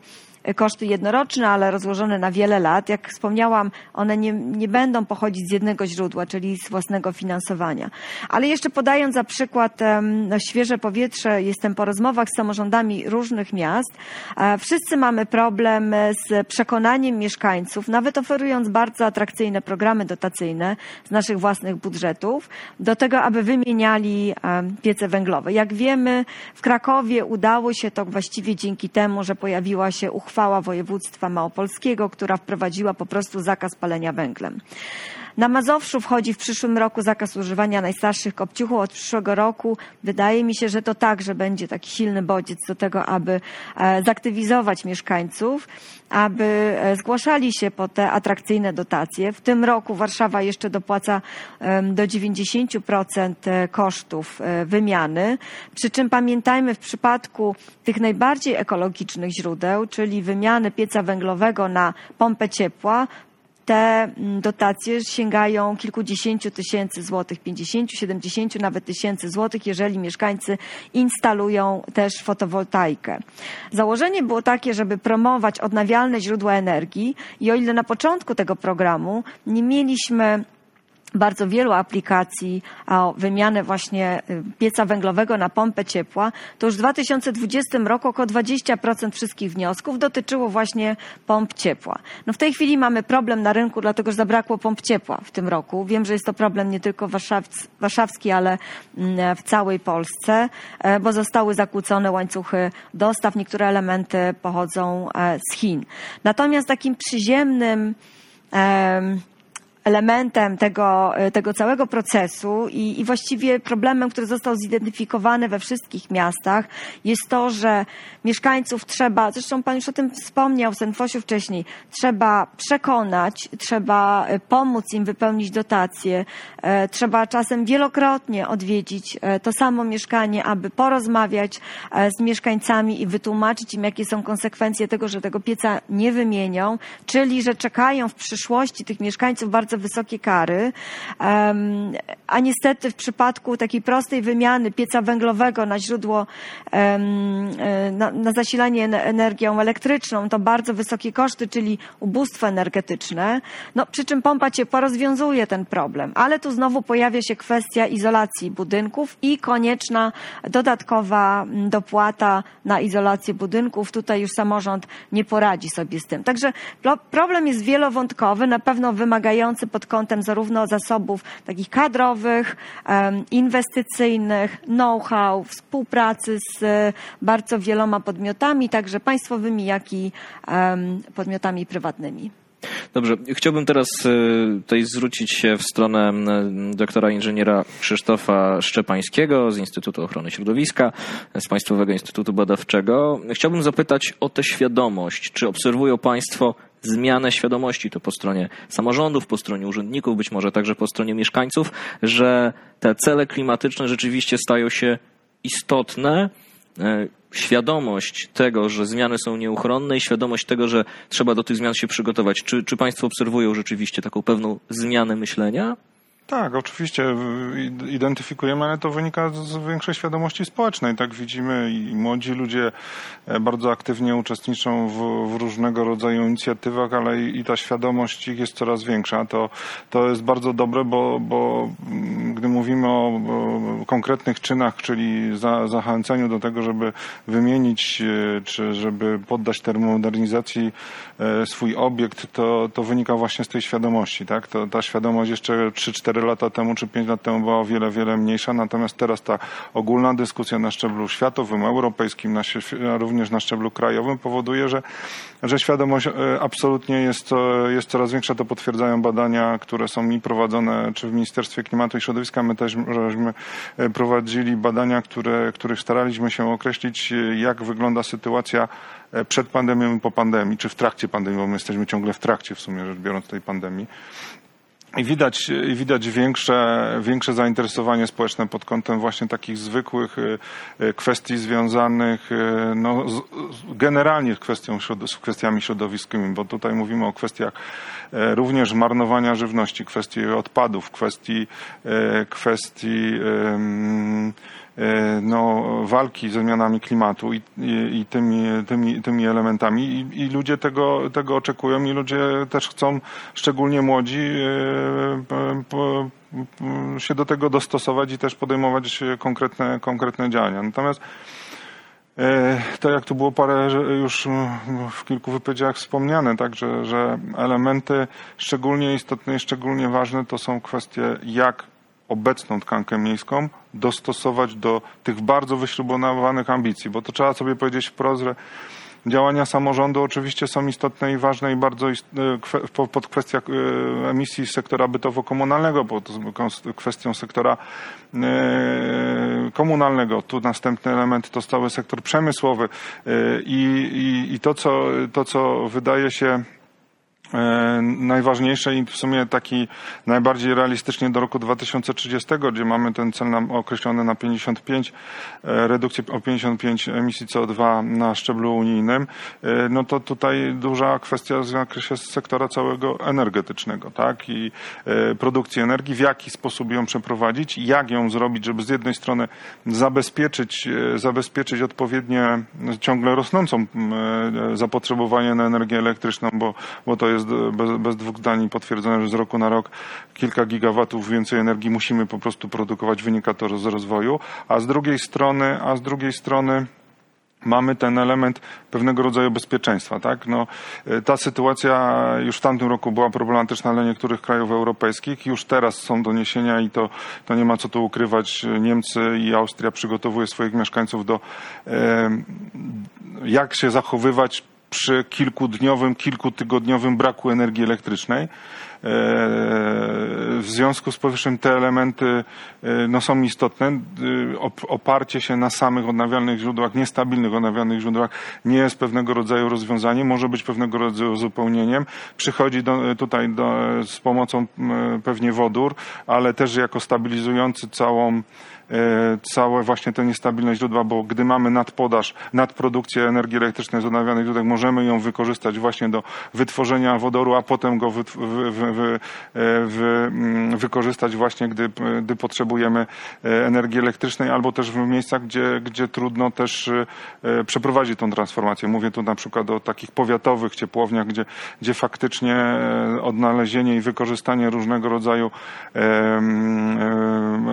koszty jednoroczne, ale rozłożone na wiele lat. Jak wspomniałam, one nie, nie będą pochodzić z jednego źródła, czyli z własnego finansowania. Ale jeszcze podając za przykład no, świeże powietrze, jestem po rozmowach z samorządami różnych miast. E, wszyscy mamy problem z przekonaniem mieszkańców, nawet oferując bardzo atrakcyjne programy dotacyjne z naszych własnych budżetów, do tego, aby wymieniali piece węglowe. Jak wiemy, w Krakowie udało się to właściwie dzięki temu, że pojawiła się uchwała uchwała województwa małopolskiego, która wprowadziła po prostu zakaz palenia węglem. Na Mazowszu wchodzi w przyszłym roku zakaz używania najstarszych kopciuchów. Od przyszłego roku wydaje mi się, że to także będzie taki silny bodziec do tego, aby e, zaktywizować mieszkańców, aby e, zgłaszali się po te atrakcyjne dotacje. W tym roku Warszawa jeszcze dopłaca do 90% e, kosztów wymiany. Przy czym pamiętajmy w przypadku tych najbardziej ekologicznych źródeł, czyli wymiany pieca węglowego na pompę ciepła, te mm, dotacje sięgają kilkudziesięciu tysięcy złotych, pięćdziesięciu, siedemdziesięciu nawet tysięcy złotych, jeżeli mieszkańcy instalują też fotowoltaikę. Założenie było takie, żeby promować odnawialne źródła energii i o ile na początku tego programu nie mieliśmy bardzo wielu aplikacji o wymianę właśnie y, pieca węglowego na pompę ciepła, to już w 2020 roku około 20% wszystkich wniosków dotyczyło właśnie pomp ciepła. No w tej chwili mamy problem na rynku, dlatego że zabrakło pomp ciepła w tym roku. Wiem, że jest to problem nie tylko warszawski, ale mm, w całej Polsce, e, bo zostały zakłócone łańcuchy dostaw. Niektóre elementy pochodzą e, z Chin. Natomiast takim przyziemnym elementem tego, e, tego całego procesu i, i właściwie problemem, który został zidentyfikowany we wszystkich miastach, jest to, że mieszkańców trzeba, zresztą Pan już o tym wspomniał Senfosiu wcześniej, trzeba przekonać, trzeba e, pomóc im wypełnić dotacje, e, trzeba czasem wielokrotnie odwiedzić to samo mieszkanie, aby porozmawiać z mieszkańcami i wytłumaczyć im, jakie są konsekwencje tego, że tego pieca nie wymienią, czyli że czekają w przyszłości tych mieszkańców bardzo bardzo wysokie kary, a niestety w przypadku takiej prostej wymiany pieca węglowego na źródło, e, na, zasilanie energią elektryczną, to bardzo wysokie koszty, czyli ubóstwo energetyczne. No, przy czym pompa ciepła rozwiązuje ten problem, ale tu znowu pojawia się kwestia izolacji budynków i konieczna dodatkowa dopłata na izolację budynków. Tutaj już samorząd nie poradzi sobie z tym. Także problem jest wielowątkowy, na pewno wymagający pracy pod kątem zarówno zasobów takich kadrowych, inwestycyjnych, know-how, współpracy z bardzo wieloma podmiotami, także państwowymi, jak i podmiotami prywatnymi. Dobrze, chciałbym teraz e, tutaj zwrócić się w stronę doktora inżyniera Krzysztofa Szczepańskiego z Instytutu Ochrony Środowiska, z Państwowego Instytutu Badawczego. Chciałbym zapytać o tę świadomość. Czy obserwują Państwo zmianę świadomości, to po stronie samorządów, po stronie urzędników, być może także po stronie mieszkańców, że te cele klimatyczne rzeczywiście stają się istotne. E, świadomość tego, że zmiany są nieuchronne i świadomość tego, że trzeba do tych zmian się przygotować. Czy, czy Państwo obserwują rzeczywiście taką pewną zmianę myślenia? Tak, oczywiście identyfikujemy, ale to wynika z większej świadomości społecznej. Tak widzimy i młodzi ludzie e, bardzo aktywnie uczestniczą w, w, różnego rodzaju inicjatywach, ale i, ta świadomość ich jest coraz większa. To, to jest bardzo dobre, bo, bo mm, gdy mówimy o, o konkretnych czynach, czyli za, zachęceniu do tego, żeby wymienić e, czy żeby poddać termomodernizacji e, swój obiekt, to, to wynika właśnie z tej świadomości. Tak? To, ta świadomość jeszcze 3-4 4 lata temu czy 5 lat temu była o wiele, wiele mniejsza, natomiast teraz ta ogólna dyskusja na szczeblu światowym, europejskim, na, również na szczeblu krajowym powoduje, że, że świadomość e, absolutnie jest, jest coraz większa. To potwierdzają badania, które są mi prowadzone czy w Ministerstwie Klimatu i Środowiska. My też żeśmy e, prowadzili badania, które, których staraliśmy się określić, e, jak wygląda sytuacja przed pandemią i po pandemii, czy w trakcie pandemii, bo my jesteśmy ciągle w trakcie w sumie rzecz biorąc tej pandemii. I widać, widać większe, większe zainteresowanie społeczne pod kątem właśnie takich zwykłych y, y, kwestii związanych y, no, z, generalnie z, kwestią, z kwestiami środowiskowymi, bo tutaj mówimy o kwestiach również marnowania żywności, kwestii odpadów, kwestii, kwestii no, walki ze zmianami klimatu i, i, i tymi, tymi, tymi elementami I, i, ludzie tego, tego oczekują i ludzie też chcą, szczególnie młodzi, e, się do tego dostosować i też podejmować konkretne, konkretne działania. Natomiast e, to jak tu było parę już w kilku wypowiedziach wspomniane, tak, że, że elementy szczególnie istotne i szczególnie ważne to są kwestie jak obecną tkankę miejską dostosować do tych bardzo wyśrubowanych ambicji, bo to trzeba sobie powiedzieć wprost, że działania samorządu oczywiście są istotne i ważne i bardzo e, pod kwestią e, emisji sektora bytowo-komunalnego, bo to kwestią sektora e, komunalnego. Tu następny element to stały sektor przemysłowy i, i, to, co, to, co wydaje się najważniejsze i w sumie taki najbardziej realistycznie do roku 2030, gdzie mamy ten cel nam określony na 55, e, redukcję o 55 emisji CO2 na szczeblu unijnym, e, no to tutaj duża kwestia w zakresie sektora całego energetycznego, tak? I produkcji energii, w jaki sposób ją przeprowadzić, jak ją zrobić, żeby z jednej strony zabezpieczyć, zabezpieczyć odpowiednie, ciągle rosnącą zapotrzebowanie na energię elektryczną, bo, bo to jest jest bez, bez dwóch zdań potwierdzone, że z roku na rok kilka gigawatów więcej energii musimy po prostu produkować, wynika to z rozwoju, a z drugiej strony, a z drugiej strony mamy ten element pewnego rodzaju bezpieczeństwa. Tak? No, e, ta sytuacja już w tamtym roku była problematyczna dla niektórych krajów europejskich. Już teraz są doniesienia i to, to nie ma co tu ukrywać. Niemcy i Austria przygotowuje swoich mieszkańców do e, jak się zachowywać przy kilkudniowym, kilkutygodniowym braku energii elektrycznej. E, w związku z powyższym te elementy e, no, są istotne. E, oparcie się na samych odnawialnych źródłach, niestabilnych odnawialnych źródłach nie jest pewnego rodzaju rozwiązaniem, może być pewnego rodzaju uzupełnieniem. Przychodzi do, tutaj do, z pomocą pewnie wodór, ale też jako stabilizujący całą całe właśnie te niestabilne źródła, bo gdy mamy nadpodaż, nadprodukcję energii elektrycznej z odnawialnych źródeł, możemy ją wykorzystać właśnie do wytworzenia wodoru, a potem go e, mm, wykorzystać właśnie, gdy, gdy potrzebujemy e, energii elektrycznej, albo też w miejscach, gdzie, gdzie trudno też przeprowadzić tą transformację. Mówię tu na przykład o takich powiatowych ciepłowniach, gdzie, gdzie faktycznie odnalezienie i wykorzystanie różnego rodzaju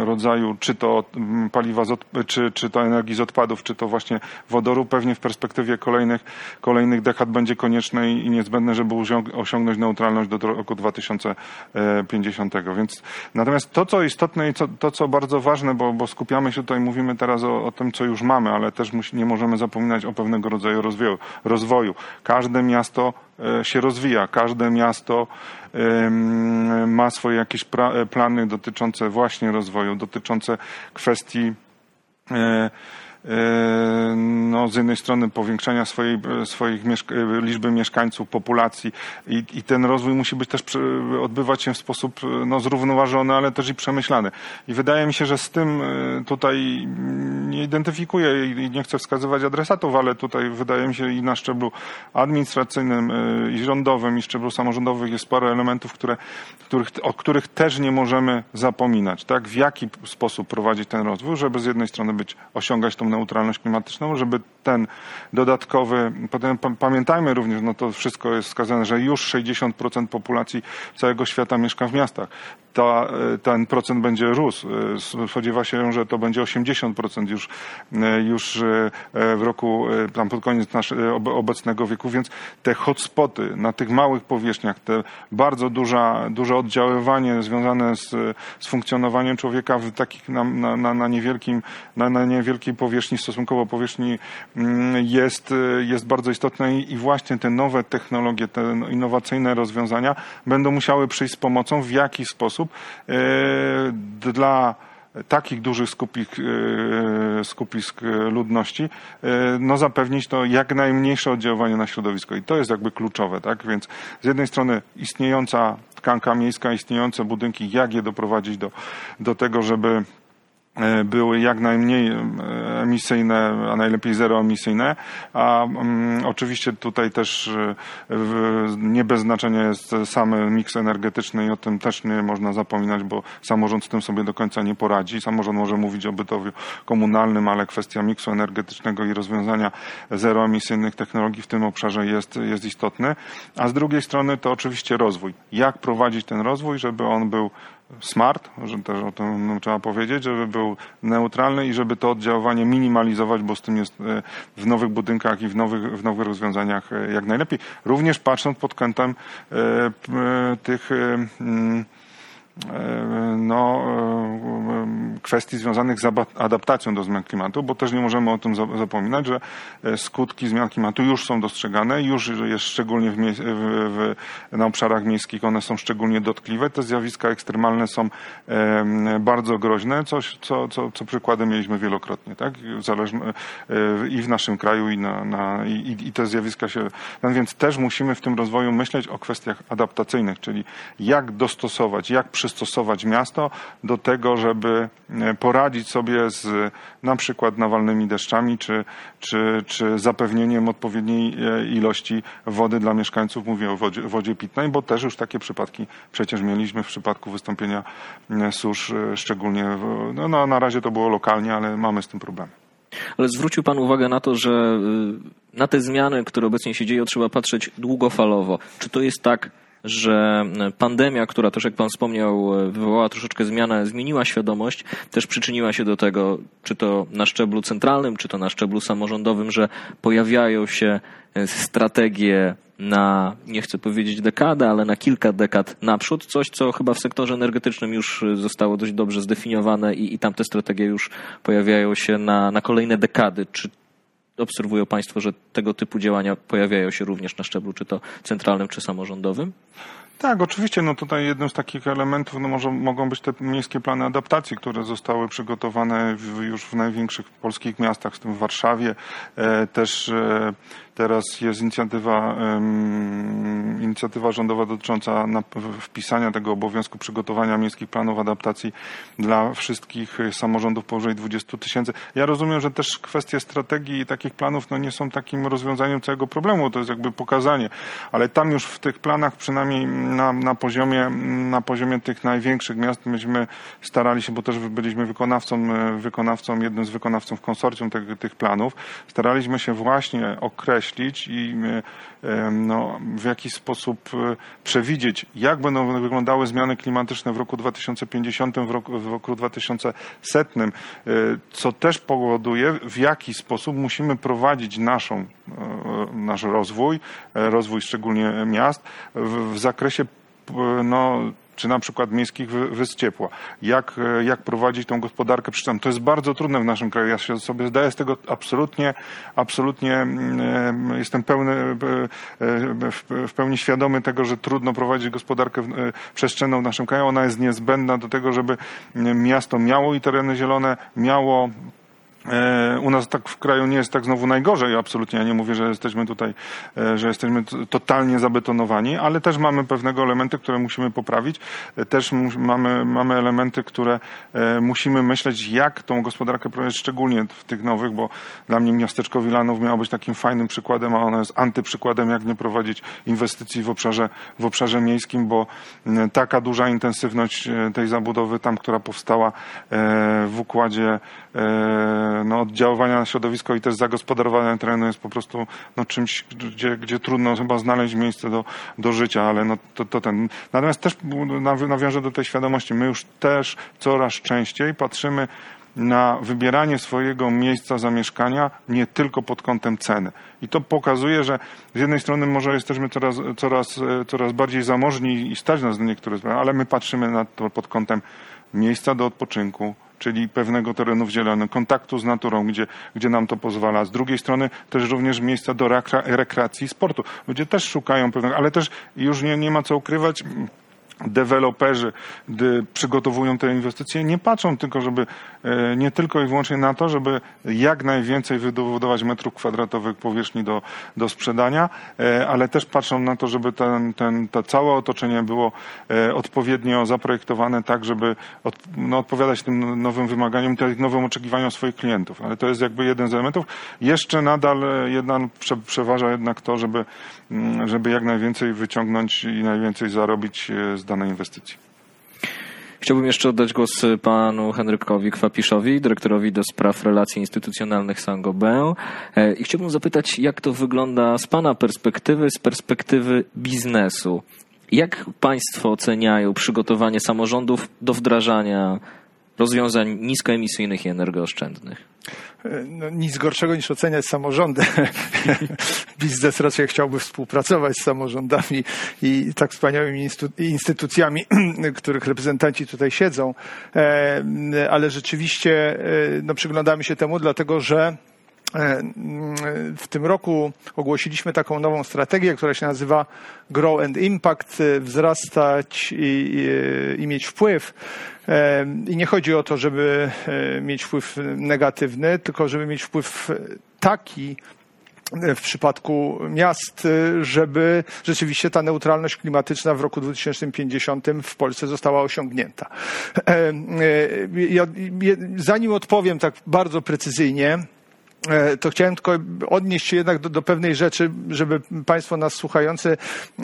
rodzaju, czy to paliwa, czy, czy to energii z odpadów, czy to właśnie wodoru, pewnie w perspektywie kolejnych, kolejnych dekad będzie konieczne i niezbędne, żeby osiągnąć neutralność do roku 2050. Więc natomiast to, co istotne i co, to, co bardzo ważne, bo, bo skupiamy się tutaj, mówimy teraz o, o tym, co już mamy, ale też musi, nie możemy zapominać o pewnego rodzaju rozwoju. rozwoju. Każde miasto e, się rozwija, każde miasto ma swoje jakieś plany dotyczące właśnie rozwoju, dotyczące kwestii e, no, z jednej strony powiększania swojej, swoich liczby mieszkańców, populacji i, i ten rozwój musi być też odbywać się w sposób no, zrównoważony, ale też i przemyślany. I wydaje mi się, że z tym tutaj nie identyfikuję i nie chcę wskazywać adresatów, ale tutaj wydaje mi się i na szczeblu administracyjnym, i rządowym, i szczeblu samorządowym jest parę elementów, które, których, o których też nie możemy zapominać. Tak? W jaki sposób prowadzić ten rozwój, żeby z jednej strony być, osiągać tą neutralność klimatyczną, żeby ten dodatkowy, pamiętajmy również, no to wszystko jest wskazane, że już 60% populacji całego świata mieszka w miastach. Ta, ten procent będzie rósł. Spodziewa się, że to będzie 80% już, już w roku, tam pod koniec naszego obecnego wieku, więc te hotspoty na tych małych powierzchniach, te bardzo duża, duże oddziaływanie związane z, z funkcjonowaniem człowieka w takich na, na, na, niewielkim, na, na niewielkiej powierzchni, stosunkowo powierzchni mm, jest, jest bardzo istotne i właśnie te nowe technologie, te innowacyjne rozwiązania będą musiały przyjść z pomocą w jaki sposób e, dla takich dużych skupisk, e, skupisk ludności, no zapewnić to jak najmniejsze oddziaływanie na środowisko. I to jest jakby kluczowe, tak? Więc z jednej strony istniejąca tkanka miejska, istniejące budynki, jak je doprowadzić do, do tego, żeby były jak najmniej e, emisyjne, a najlepiej zeroemisyjne. A um, oczywiście tutaj też e, w, nie bez znaczenia jest sam miks energetyczny i o tym też nie można zapominać, bo samorząd z tym sobie do końca nie poradzi. Samorząd może mówić o bytowiu komunalnym, ale kwestia miksu energetycznego i rozwiązania zeroemisyjnych technologii w tym obszarze jest, jest istotny. A z drugiej strony to oczywiście rozwój. Jak prowadzić ten rozwój, żeby on był smart, że też o tym trzeba powiedzieć, żeby był neutralny i żeby to oddziaływanie minimalizować, bo z tym jest e, w nowych budynkach i w nowych, w nowych rozwiązaniach e, jak najlepiej. Również patrząc pod kątem e, tych no, kwestii związanych z adaptacją do zmian klimatu, bo też nie możemy o tym zapominać, że e, skutki zmian klimatu już są dostrzegane, już jest szczególnie w, w, na obszarach miejskich one są szczególnie dotkliwe. Te zjawiska ekstremalne są bardzo groźne, co, co, co przykładem mieliśmy wielokrotnie, tak? Zależne, e, I w naszym kraju, i, na, na, i, i te zjawiska się. No więc też musimy w tym rozwoju myśleć o kwestiach adaptacyjnych, czyli jak dostosować, jak przystosować miasto do tego, żeby E, poradzić sobie z na przykład nawalnymi deszczami, czy, czy, czy zapewnieniem odpowiedniej e, ilości wody dla mieszkańców. Mówię o wodzie, wodzie pitnej, bo też już takie przypadki przecież mieliśmy w przypadku wystąpienia e, susz, szczególnie, no, no na razie to było lokalnie, ale mamy z tym problem. Ale zwrócił Pan uwagę na to, że na te zmiany, które obecnie się dzieją, trzeba patrzeć długofalowo. Czy to jest tak, że pandemia, która też jak pan wspomniał, wywołała troszeczkę zmianę, zmieniła świadomość, też przyczyniła się do tego, czy to na szczeblu centralnym, czy to na szczeblu samorządowym, że pojawiają się strategie na, nie chcę powiedzieć dekadę, ale na kilka dekad naprzód. Coś, co chyba w sektorze energetycznym już zostało dość dobrze zdefiniowane i, i tam te strategie już pojawiają się na, na kolejne dekady. Czy obserwują Państwo, że tego typu działania pojawiają się również na szczeblu czy to centralnym, czy samorządowym? Tak, oczywiście. No tutaj jednym z takich elementów no może, mogą być te miejskie plany adaptacji, które zostały przygotowane w, już w największych polskich miastach, w tym w Warszawie. E, też e, Teraz jest inicjatywa, inicjatywa rządowa dotycząca wpisania tego obowiązku przygotowania miejskich planów adaptacji dla wszystkich samorządów powyżej 20 tysięcy. Ja rozumiem, że też kwestie strategii i takich planów no nie są takim rozwiązaniem całego problemu, to jest jakby pokazanie, ale tam już w tych planach przynajmniej na, na, poziomie, na poziomie tych największych miast myśmy starali się, bo też byliśmy wykonawcą, wykonawcą jednym z wykonawców konsorcjum tych, tych planów, staraliśmy się właśnie określić określić i e, no, w jaki sposób e, przewidzieć, jak będą wyglądały zmiany klimatyczne w roku 2050, w roku, w roku 2100, e, co też powoduje, w jaki sposób musimy prowadzić naszą, nasz rozwój, rozwój szczególnie miast, w, w zakresie no, czy na przykład miejskich wysp ciepła. Jak, e, jak prowadzić tą gospodarkę przyczepną. To jest bardzo trudne w naszym kraju. Ja się sobie zdaję z tego absolutnie, absolutnie mm, e, jestem pełny, e, w pełni świadomy tego, że trudno prowadzić gospodarkę przestrzenną w naszym kraju. Ona jest niezbędna do tego, żeby miasto miało i tereny zielone, miało u nas tak w kraju nie jest tak znowu najgorzej, absolutnie. Ja nie mówię, że jesteśmy tutaj, e, że jesteśmy totalnie zabetonowani, ale też mamy pewnego elementy, które musimy poprawić. E, też mamy, mamy elementy, które musimy myśleć, jak tą gospodarkę prowadzić, szczególnie w tych nowych, bo dla mnie miasteczko Wilanów miało być takim fajnym przykładem, a ono jest antyprzykładem, jak nie prowadzić inwestycji w obszarze, w obszarze miejskim, bo taka duża intensywność tej zabudowy tam, która powstała w układzie no, oddziaływania na środowisko i też zagospodarowania terenu jest po prostu no, czymś, gdzie, gdzie trudno chyba znaleźć miejsce do, do życia, ale no, to, to ten. Natomiast też nawiążę do tej świadomości. My już też coraz częściej patrzymy na wybieranie swojego miejsca zamieszkania nie tylko pod kątem ceny. I to pokazuje, że z jednej strony może jesteśmy coraz, coraz, coraz bardziej zamożni i stać nas na niektóre sprawy, ale my patrzymy na to pod kątem miejsca do odpoczynku, czyli pewnego terenu zielonego, kontaktu z naturą, gdzie, gdzie nam to pozwala. Z drugiej strony też również miejsca do rekreacji i sportu. Ludzie też szukają pewnego, ale też już nie, nie ma co ukrywać, deweloperzy, gdy przygotowują te inwestycje, nie patrzą tylko, żeby e, nie tylko i wyłącznie na to, żeby jak najwięcej wybudować metrów kwadratowych powierzchni do, do sprzedania, e, ale też patrzą na to, żeby ten, ten, to całe otoczenie było e, odpowiednio zaprojektowane tak, żeby od, no, odpowiadać tym nowym wymaganiom, tym nowym oczekiwaniom swoich klientów. Ale to jest jakby jeden z elementów. Jeszcze nadal jedna, przeważa jednak to, żeby, mm, żeby jak najwięcej wyciągnąć i najwięcej zarobić z danej inwestycji. Chciałbym jeszcze oddać głos panu Henrykowi Kwapiszowi, dyrektorowi do spraw relacji instytucjonalnych Saint-Gobain. E, I chciałbym zapytać, jak to wygląda z pana perspektywy, z perspektywy biznesu. Jak państwo oceniają przygotowanie samorządów do wdrażania rozwiązań niskoemisyjnych i energooszczędnych? No, nic gorszego niż oceniać samorządy. Biznes raczej chciałby współpracować z samorządami i tak wspaniałymi instytucjami, których reprezentanci tutaj siedzą. E, ale rzeczywiście e, no, przyglądamy się temu, dlatego że E, w tym roku ogłosiliśmy taką nową strategię, która się nazywa Grow and Impact, e, wzrastać i, i, i, mieć wpływ. E, I nie chodzi o to, żeby mieć wpływ negatywny, tylko żeby mieć wpływ taki, w przypadku miast, żeby rzeczywiście ta neutralność klimatyczna w roku 2050 w Polsce została osiągnięta. Zanim odpowiem tak bardzo precyzyjnie, E, to chciałem tylko odnieść się jednak do, do, pewnej rzeczy, żeby Państwo nas słuchający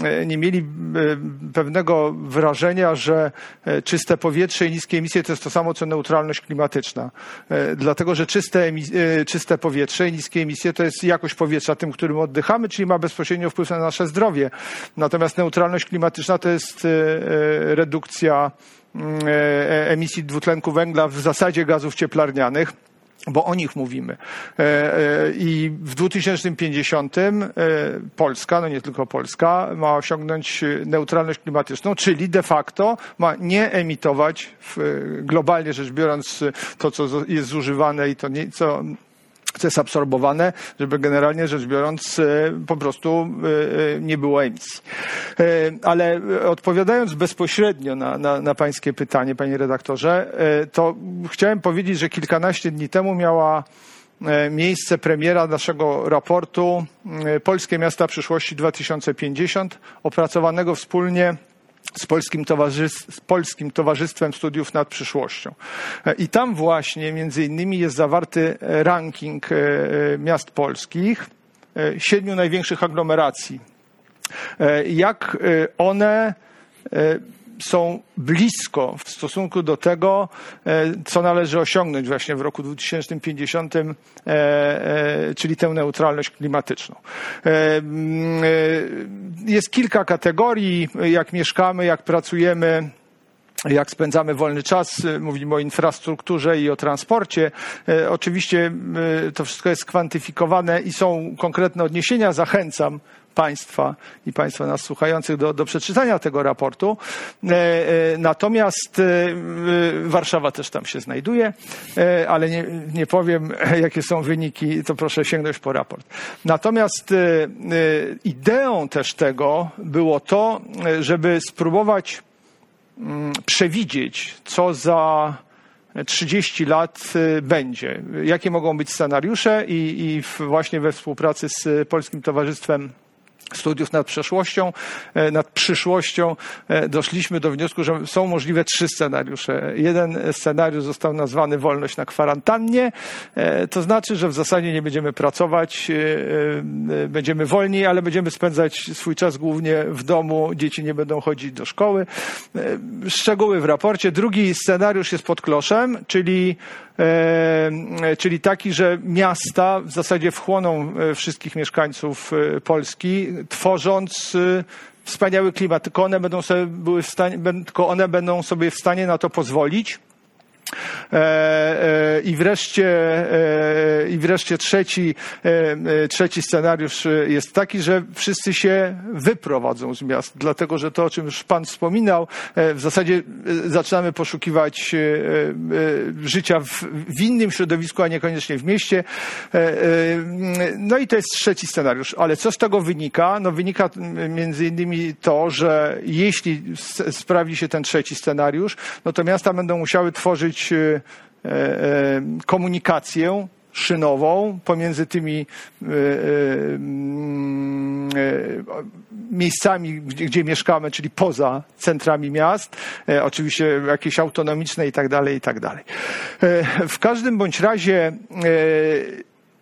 e, nie mieli e, pewnego wrażenia, że czyste powietrze i niskie emisje to jest to samo co neutralność klimatyczna. Dlatego, że czyste, czyste powietrze i niskie emisje to jest jakość powietrza tym, którym oddychamy, czyli ma bezpośrednio wpływ na nasze zdrowie. Natomiast neutralność klimatyczna to jest redukcja mm, emisji dwutlenku węgla w zasadzie gazów cieplarnianych bo o nich mówimy. E, e, I w 2050 e, Polska, no nie tylko Polska, ma osiągnąć neutralność klimatyczną, czyli de facto ma nie emitować, globalnie rzecz biorąc, to, co jest zużywane i to, co jest absorbowane, żeby generalnie rzecz biorąc e, po prostu e, e, nie było emisji. Ale odpowiadając bezpośrednio na, na, na pańskie pytanie, panie redaktorze, to chciałem powiedzieć, że kilkanaście dni temu miała miejsce premiera naszego raportu Polskie Miasta Przyszłości 2050, opracowanego wspólnie z Polskim, z Polskim, Towarzystwem Studiów nad Przyszłością. E, I tam właśnie między innymi jest zawarty ranking e, e, miast polskich, siedmiu największych aglomeracji. Jak one są blisko w stosunku do tego, e, co należy osiągnąć właśnie w roku 2050, e, e, czyli tę neutralność klimatyczną. Jest kilka kategorii, jak mieszkamy, jak pracujemy, jak spędzamy wolny czas, mówimy o infrastrukturze i o transporcie. Oczywiście to wszystko jest skwantyfikowane i są konkretne odniesienia. Zachęcam Państwa i Państwa nas słuchających do, do przeczytania tego raportu. E, e, natomiast e, Warszawa też tam się znajduje, ale nie, nie powiem, jakie są wyniki, to proszę sięgnąć po raport. Natomiast ideą też tego było to, żeby spróbować mm, przewidzieć, co za 30 lat będzie. Jakie mogą być scenariusze i, i właśnie we współpracy z Polskim Towarzystwem studiów nad przeszłością, e, nad przyszłością e, doszliśmy do wniosku, że są możliwe trzy scenariusze. Jeden scenariusz został nazwany wolność na kwarantannie, e, to znaczy, że w zasadzie nie będziemy pracować, będziemy wolni, ale będziemy spędzać swój czas głównie w domu, dzieci nie będą chodzić do szkoły. Szczegóły w raporcie. Drugi scenariusz jest pod kloszem, czyli czyli taki, że miasta w zasadzie wchłoną wszystkich mieszkańców Polski, tworząc wspaniały klimat, tylko one będą sobie były w stanie, tylko one będą sobie w stanie na to pozwolić. E, e, I wreszcie, e, i wreszcie trzeci, trzeci scenariusz jest taki, że wszyscy się wyprowadzą z miast, dlatego że to, o czym już Pan wspominał, w zasadzie zaczynamy poszukiwać życia w, w innym środowisku, a niekoniecznie w mieście. No i to jest trzeci scenariusz. Ale co z tego wynika? No wynika między innymi to, że jeśli sprawdzi się ten trzeci scenariusz, no to miasta będą musiały tworzyć E, e, komunikację szynową pomiędzy tymi e, mm, miejscami, gdzie, mieszkamy, czyli poza centrami miast, oczywiście jakieś autonomiczne i tak dalej, i tak dalej. W każdym bądź razie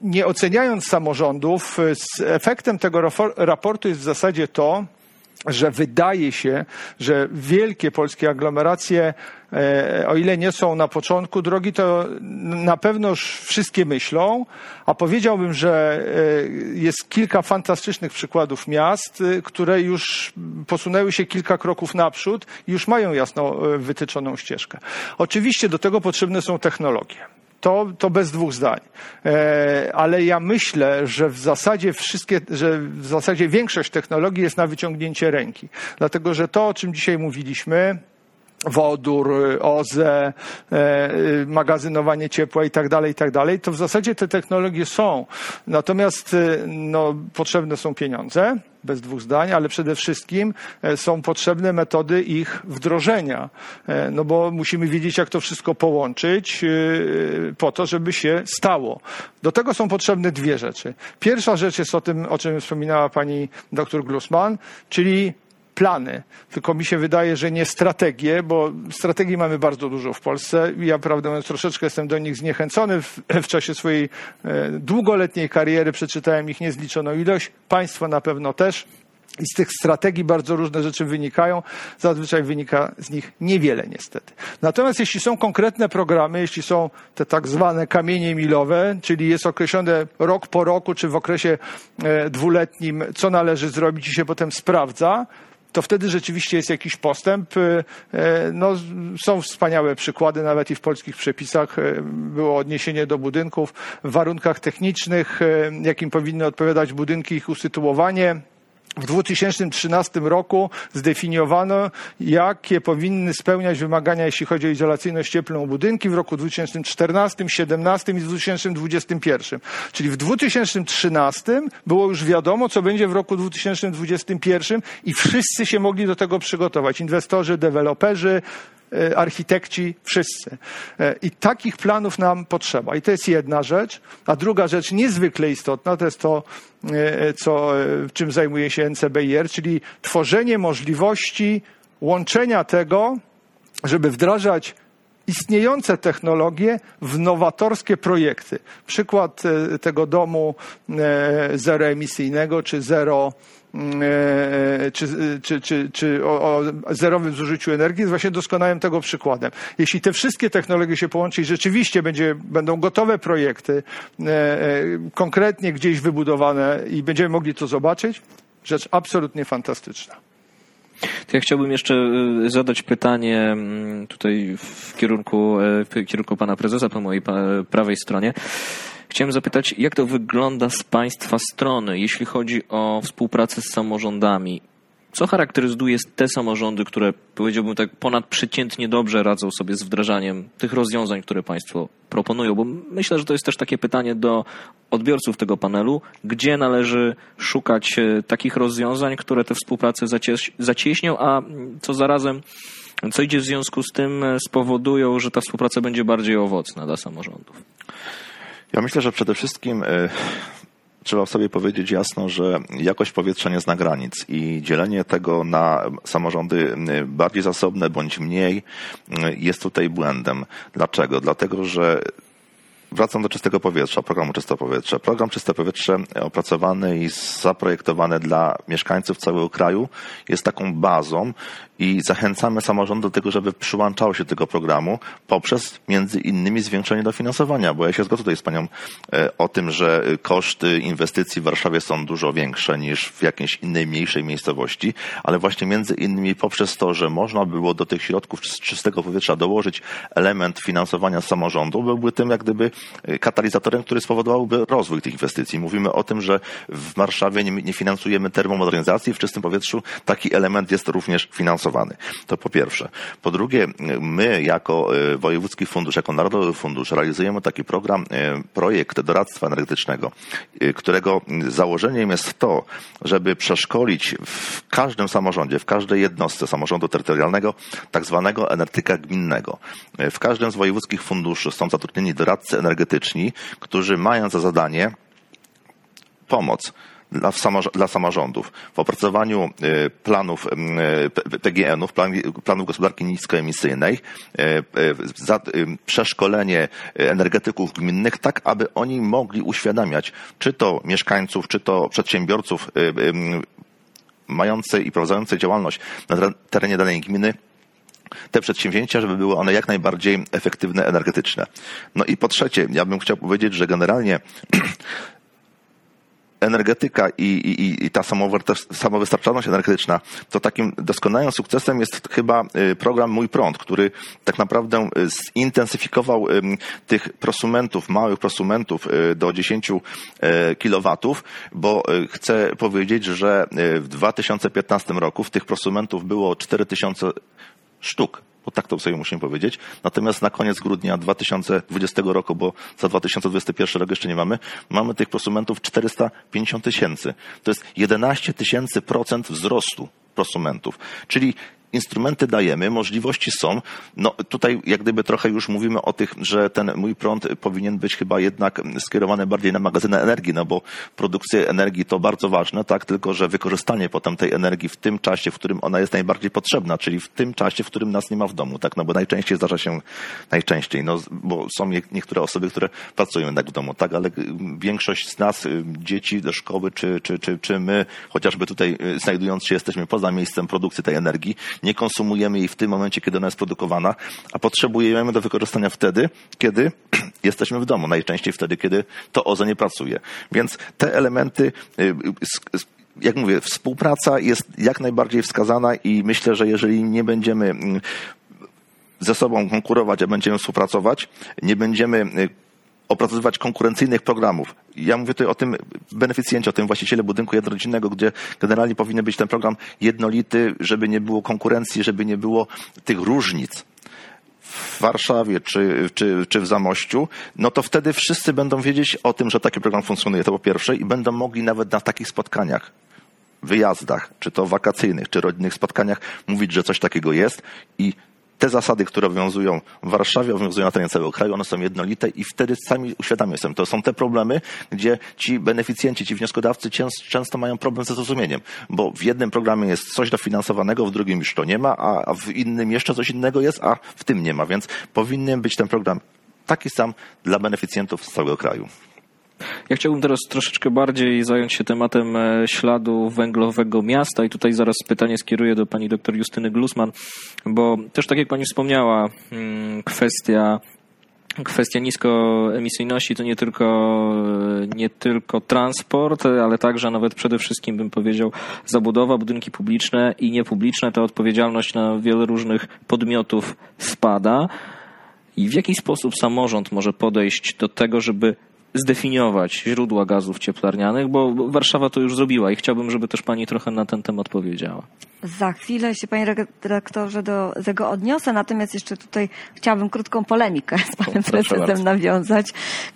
nie oceniając samorządów, efektem tego raportu jest w zasadzie to, że wydaje się, że wielkie polskie aglomeracje, e, o ile nie są na początku drogi, to na pewno już wszystkie myślą, a powiedziałbym, że e, jest kilka fantastycznych przykładów miast, e, które już posunęły się kilka kroków naprzód i już mają jasno wytyczoną ścieżkę. Oczywiście do tego potrzebne są technologie to, to bez dwóch zdań. E, ale ja myślę, że w zasadzie wszystkie, że w zasadzie większość technologii jest na wyciągnięcie ręki. Dlatego, że to, o czym dzisiaj mówiliśmy, wodór, OZE, e, magazynowanie ciepła i tak dalej, i tak dalej, to w zasadzie te technologie są. Natomiast no, potrzebne są pieniądze, bez dwóch zdań, ale przede wszystkim są potrzebne metody ich wdrożenia. No bo musimy wiedzieć, jak to wszystko połączyć po to, żeby się stało. Do tego są potrzebne dwie rzeczy. Pierwsza rzecz jest o tym, o czym wspominała pani dr Glusman, czyli plany, tylko mi się wydaje, że nie strategie, bo strategii mamy bardzo dużo w Polsce. Ja, prawdę mówiąc, troszeczkę jestem do nich zniechęcony. W, w czasie swojej e, długoletniej kariery przeczytałem ich niezliczoną ilość. Państwo na pewno też. I z tych strategii bardzo różne rzeczy wynikają. Zazwyczaj wynika z nich niewiele niestety. Natomiast jeśli są konkretne programy, jeśli są te tak zwane kamienie milowe, czyli jest określone rok po roku, czy w okresie e, dwuletnim, co należy zrobić i się potem sprawdza, to wtedy rzeczywiście jest jakiś postęp. E, no, są wspaniałe przykłady, nawet i w polskich przepisach e, było odniesienie do budynków w warunkach technicznych, jakim powinny odpowiadać budynki, ich usytuowanie w 2013 roku zdefiniowano, jakie powinny spełniać wymagania, jeśli chodzi o izolacyjność cieplną budynki w roku 2014, 2017 i 2021. Czyli w 2013 było już wiadomo, co będzie w roku 2021 i wszyscy się mogli do tego przygotować. Inwestorzy, deweloperzy, architekci, wszyscy. E, I takich planów nam potrzeba. I to jest jedna rzecz. A druga rzecz niezwykle istotna to jest to, e, co, czym zajmuje się NCBIR, czyli tworzenie możliwości łączenia tego, żeby wdrażać istniejące technologie w nowatorskie projekty. Przykład tego domu zeroemisyjnego czy zero E, czy, czy, czy, czy o, o zerowym zużyciu energii jest właśnie doskonałym tego przykładem. Jeśli te wszystkie technologie się połączą i rzeczywiście będzie, będą gotowe projekty, e, e, konkretnie gdzieś wybudowane i będziemy mogli to zobaczyć, rzecz absolutnie fantastyczna. Ja chciałbym jeszcze zadać pytanie mm, tutaj w kierunku, w kierunku pana prezesa po mojej prawej stronie. Chciałem zapytać, jak to wygląda z Państwa strony, jeśli chodzi o współpracę z samorządami? Co charakteryzuje te samorządy, które powiedziałbym tak ponadprzeciętnie dobrze radzą sobie z wdrażaniem tych rozwiązań, które Państwo proponują? Bo myślę, że to jest też takie pytanie do odbiorców tego panelu, gdzie należy szukać e, takich rozwiązań, które tę współpracę zacieśnią, a co zarazem Co idzie w związku z tym spowodują, że ta współpraca będzie bardziej owocna dla samorządów? Ja myślę, że przede wszystkim trzeba sobie powiedzieć jasno, że jakość powietrza nie zna granic i dzielenie tego na samorządy bardziej zasobne bądź mniej jest tutaj błędem. Dlaczego? Dlatego, że Wracam do czystego powietrza, programu Czyste Powietrze. Program Czyste Powietrze opracowany i zaprojektowany dla mieszkańców całego kraju jest taką bazą i zachęcamy samorząd do tego, żeby przyłączało się do tego programu poprzez między innymi zwiększenie dofinansowania, bo ja się zgodzę tutaj z Panią e, o tym, że koszty inwestycji w Warszawie są dużo większe niż w jakiejś innej mniejszej miejscowości, ale właśnie między innymi poprzez to, że można było do tych środków z czystego powietrza dołożyć element finansowania samorządu, byłby tym jak gdyby e, katalizatorem, który spowodowałby rozwój tych inwestycji. Mówimy o tym, że w Warszawie nie, nie finansujemy termomodernizacji, w czystym powietrzu taki element jest również finansowany to po pierwsze. Po drugie, my jako e, Wojewódzki Fundusz, jako Narodowy Fundusz realizujemy taki program, e, projekt doradztwa energetycznego, e, którego założeniem jest to, żeby przeszkolić w każdym samorządzie, w każdej jednostce samorządu terytorialnego tak zwanego energetyka gminnego. W każdym z wojewódzkich funduszy są zatrudnieni doradcy energetyczni, którzy mają za zadanie pomoc dla, samorządów w opracowaniu y, planów y, PGN-ów, planów gospodarki niskoemisyjnej, y, przeszkolenie energetyków gminnych, tak aby oni mogli uświadamiać, czy to mieszkańców, czy to przedsiębiorców mających i prowadzących działalność na terenie danej gminy, te przedsięwzięcia, żeby były one jak najbardziej efektywne energetyczne. No i po trzecie, ja bym chciał powiedzieć, że generalnie energetyka i, i, i ta samowystarczalność energetyczna, to takim doskonałym sukcesem jest chyba y, program Mój Prąd, który tak naprawdę y, zintensyfikował tych prosumentów, małych prosumentów y, do 10 kW, bo chcę powiedzieć, że w 2015 roku w tych prosumentów było 4000 sztuk bo tak to sobie musimy powiedzieć. Natomiast na koniec grudnia 2020 roku, bo za 2021 rok jeszcze nie mamy, mamy tych prosumentów 450 tysięcy. To jest 11 tysięcy procent wzrostu prosumentów. Czyli instrumenty dajemy, możliwości są. No tutaj jak gdyby trochę już mówimy o tych, że ten mój prąd powinien być chyba jednak skierowany bardziej na magazyny energii, no bo produkcja energii to bardzo ważne, tak, tylko że wykorzystanie potem tej energii w tym czasie, w którym ona jest najbardziej potrzebna, czyli w tym czasie, w którym nas nie ma w domu, tak, no bo najczęściej zdarza się, najczęściej, no bo są niektóre osoby, które pracują jednak w domu, tak, ale większość z nas, y, dzieci do szkoły, czy, czy, czy, czy my, chociażby tutaj y, znajdując się jesteśmy poza miejscem produkcji tej energii, nie konsumujemy jej w tym momencie, kiedy ona jest produkowana, a potrzebujemy do wykorzystania wtedy, kiedy jesteśmy w domu, najczęściej wtedy, kiedy to OZE nie pracuje. Więc te elementy y, jak mówię, współpraca jest jak najbardziej wskazana i myślę, że jeżeli nie będziemy mm, ze sobą konkurować, a będziemy współpracować, nie będziemy y, opracowywać konkurencyjnych programów. Ja mówię tutaj o tym beneficjencie, o tym właściciele budynku jednorodzinnego, gdzie generalnie powinien być ten program jednolity, żeby nie było konkurencji, żeby nie było tych różnic w Warszawie czy, czy, czy w Zamościu, no to wtedy wszyscy będą wiedzieć o tym, że taki program funkcjonuje, to po pierwsze, i będą mogli nawet na takich spotkaniach wyjazdach, czy to wakacyjnych, czy rodzinnych spotkaniach, mówić, że coś takiego jest i te zasady, które obowiązują w Warszawie, obowiązują na terenie całego kraju, one są jednolite i wtedy sami uświadamiamy sobie, to są te problemy, gdzie ci beneficjenci, ci wnioskodawcy często mają problem ze zrozumieniem, bo w jednym programie jest coś dofinansowanego, w drugim już to nie ma, a w innym jeszcze coś innego jest, a w tym nie ma, więc powinien być ten program taki sam dla beneficjentów z całego kraju. Ja chciałbym teraz troszeczkę bardziej zająć się tematem e, śladu węglowego miasta i tutaj zaraz pytanie skieruję do pani dr Justyny Glusman, bo też tak jak pani wspomniała, mm, kwestia Kwestia niskoemisyjności to nie tylko, e, nie tylko transport, ale także nawet przede wszystkim bym powiedział zabudowa, budynki publiczne i niepubliczne. Ta odpowiedzialność na wiele różnych podmiotów spada. I w jaki sposób samorząd może podejść do tego, żeby zdefiniować źródła gazów cieplarnianych, bo Warszawa to już zrobiła i chciałbym, żeby też pani trochę na ten temat powiedziała. Za chwilę się, panie redaktorze, do tego odniosę, natomiast jeszcze tutaj chciałabym krótką polemikę z panem prezydentem nawiązać.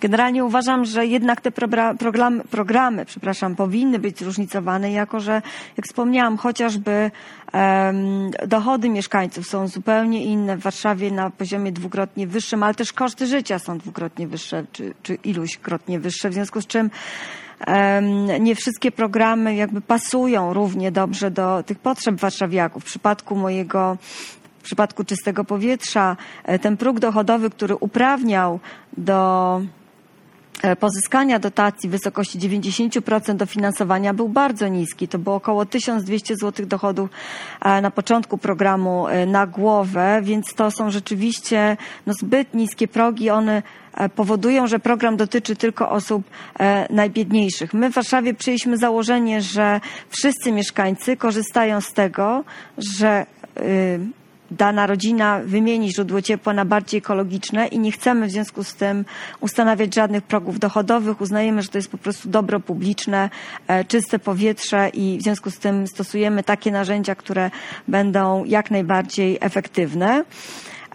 Generalnie uważam, że jednak te programy, programy przepraszam, powinny być zróżnicowane, jako że, jak wspomniałam, chociażby dochody mieszkańców są zupełnie inne w Warszawie na poziomie dwukrotnie wyższym, ale też koszty życia są dwukrotnie wyższe, czy, czy iluśkrotnie wyższe, w związku z czym nie wszystkie programy jakby pasują równie dobrze do tych potrzeb warszawiaków. W przypadku mojego w przypadku czystego powietrza e, ten próg dochodowy, który uprawniał do pozyskania dotacji w wysokości 90% dofinansowania był bardzo niski. To było około 1200 zł dochodów e, na początku programu na głowę, więc to są rzeczywiście no, zbyt niskie progi. One E, powodują, że program dotyczy tylko osób e, najbiedniejszych. My w Warszawie przyjęliśmy założenie, że wszyscy mieszkańcy korzystają z tego, że y, dana rodzina wymieni źródło ciepła na bardziej ekologiczne i nie chcemy w związku z tym ustanawiać żadnych progów dochodowych. Uznajemy, że to jest po prostu dobro publiczne, e, czyste powietrze i w związku z tym stosujemy takie narzędzia, które będą jak najbardziej efektywne.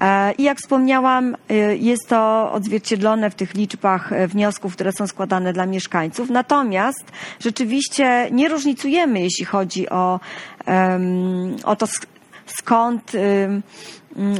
E, I jak wspomniałam, e, jest to odzwierciedlone w tych liczbach wniosków, które są składane dla mieszkańców. Natomiast rzeczywiście nie różnicujemy, jeśli chodzi o, o to, skąd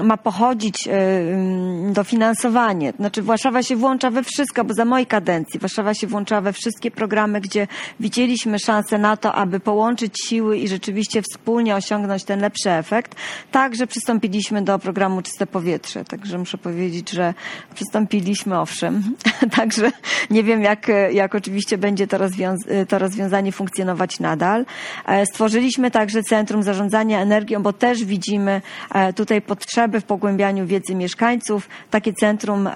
ma pochodzić e, mm, dofinansowanie. Znaczy Warszawa się włącza we wszystko, bo za mojej kadencji Warszawa się włączała we wszystkie programy, gdzie widzieliśmy szansę na to, aby połączyć siły i rzeczywiście wspólnie osiągnąć ten lepszy efekt. Także przystąpiliśmy do programu Czyste Powietrze. Także muszę powiedzieć, że przystąpiliśmy owszem. Także nie wiem, jak, jak oczywiście będzie to, rozwiąz- to rozwiązanie funkcjonować nadal. E, stworzyliśmy także Centrum Zarządzania Energią, bo też widzimy e, tutaj pod potrzeby w pogłębianiu wiedzy mieszkańców. Takie centrum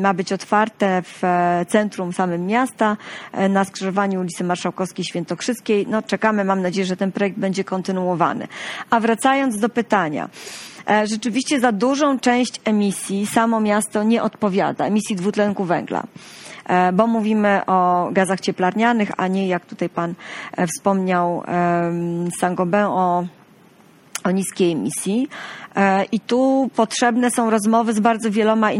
ma być otwarte w e, centrum samym miasta e, na skrzyżowaniu ulicy Marszałkowskiej Świętokrzyskiej. No, czekamy, mam nadzieję, że ten projekt będzie kontynuowany. A wracając do pytania. E, rzeczywiście za dużą część emisji samo miasto nie odpowiada, emisji dwutlenku węgla bo mówimy o gazach cieplarnianych, a nie jak tutaj pan wspomniał Saint-Gobain o o niskiej emisji. E, I tu potrzebne są rozmowy z bardzo wieloma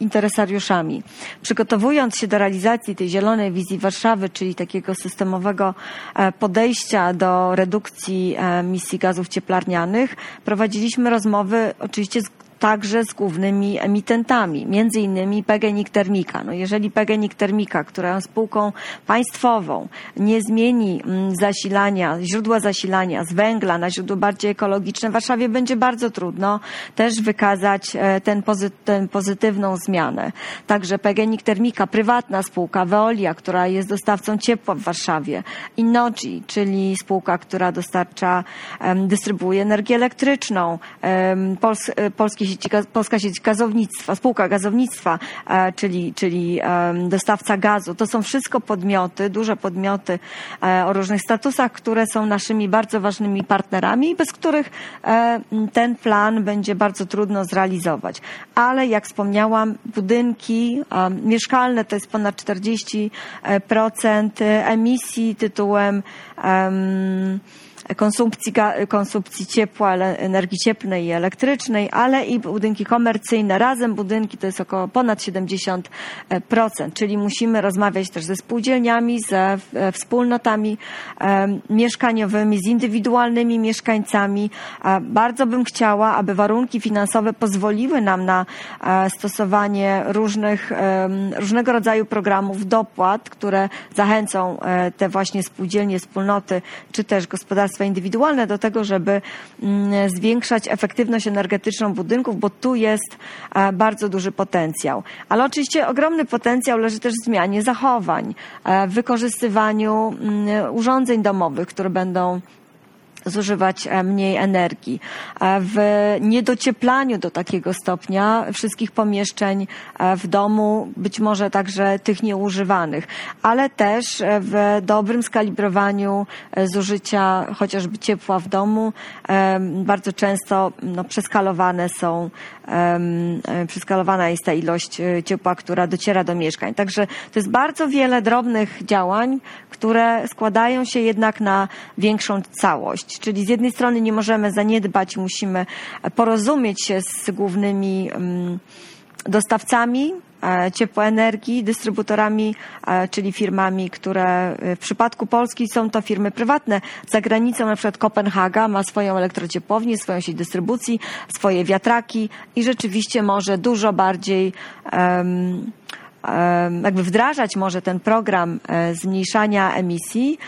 interesariuszami. Przygotowując się do realizacji tej zielonej wizji Warszawy, czyli takiego systemowego e, podejścia do redukcji emisji gazów cieplarnianych, prowadziliśmy rozmowy oczywiście z także z głównymi emitentami, między innymi PGNiG Termika. No jeżeli PGNiG Termika, która jest spółką państwową, nie zmieni mm, zasilania, źródła zasilania z węgla na źródło bardziej ekologiczne, w Warszawie będzie bardzo trudno też wykazać e, ten, pozy pozytywną zmianę. Także PGNiG Termika, prywatna spółka, Veolia, która jest dostawcą ciepła w Warszawie, Innogi, czyli spółka, która dostarcza, dystrybuuje energię elektryczną, Pols e, Polski sieci, Polska Sieć Gazownictwa, Spółka Gazownictwa, e, czyli, czyli dostawca gazu. To są wszystko podmioty, duże podmioty e, o różnych statusach, które są naszymi bardzo ważnymi partnerami, bez których e, ten plan będzie bardzo trudno zrealizować. Ale jak wspomniałam, budynki mieszkalne to jest ponad 40% emisji tytułem um, konsumpcji, konsumpcji ciepła, energii cieplnej i elektrycznej, ale i budynki komercyjne. Razem budynki to jest około ponad 70%, czyli musimy rozmawiać też ze spółdzielniami, ze e, wspólnotami mieszkaniowymi, z indywidualnymi mieszkańcami. Bardzo bym chciała, aby warunki finansowe pozwoliły nam na e, stosowanie różnych, różnego rodzaju programów dopłat, które zachęcą e, te właśnie spółdzielnie, wspólnoty, czy też gospodarstwa gospodarstwa indywidualne do tego, żeby mm, zwiększać efektywność energetyczną budynków, bo tu jest e, bardzo duży potencjał. Ale oczywiście ogromny potencjał leży też w zmianie zachowań, e, w wykorzystywaniu mm, urządzeń domowych, które będą zużywać e, mniej energii. E, w niedocieplaniu do takiego stopnia wszystkich pomieszczeń e, w domu, być może także tych nieużywanych, ale też w dobrym skalibrowaniu zużycia chociażby ciepła w domu. Bardzo często no, przeskalowane są, przeskalowana jest ta ilość ciepła, która dociera do mieszkań. Także to jest bardzo wiele drobnych działań, które składają się jednak na większą całość. Czyli z jednej strony nie możemy zaniedbać, musimy porozumieć się z głównymi mm, dostawcami e, ciepłoenergii, dystrybutorami, e, czyli firmami, które e, w przypadku Polski są to firmy prywatne. Za granicą na przykład Kopenhaga ma swoją elektrociepłownię, swoją sieć dystrybucji, swoje wiatraki i rzeczywiście może dużo bardziej um, jakby wdrażać może ten program zmniejszania emisji,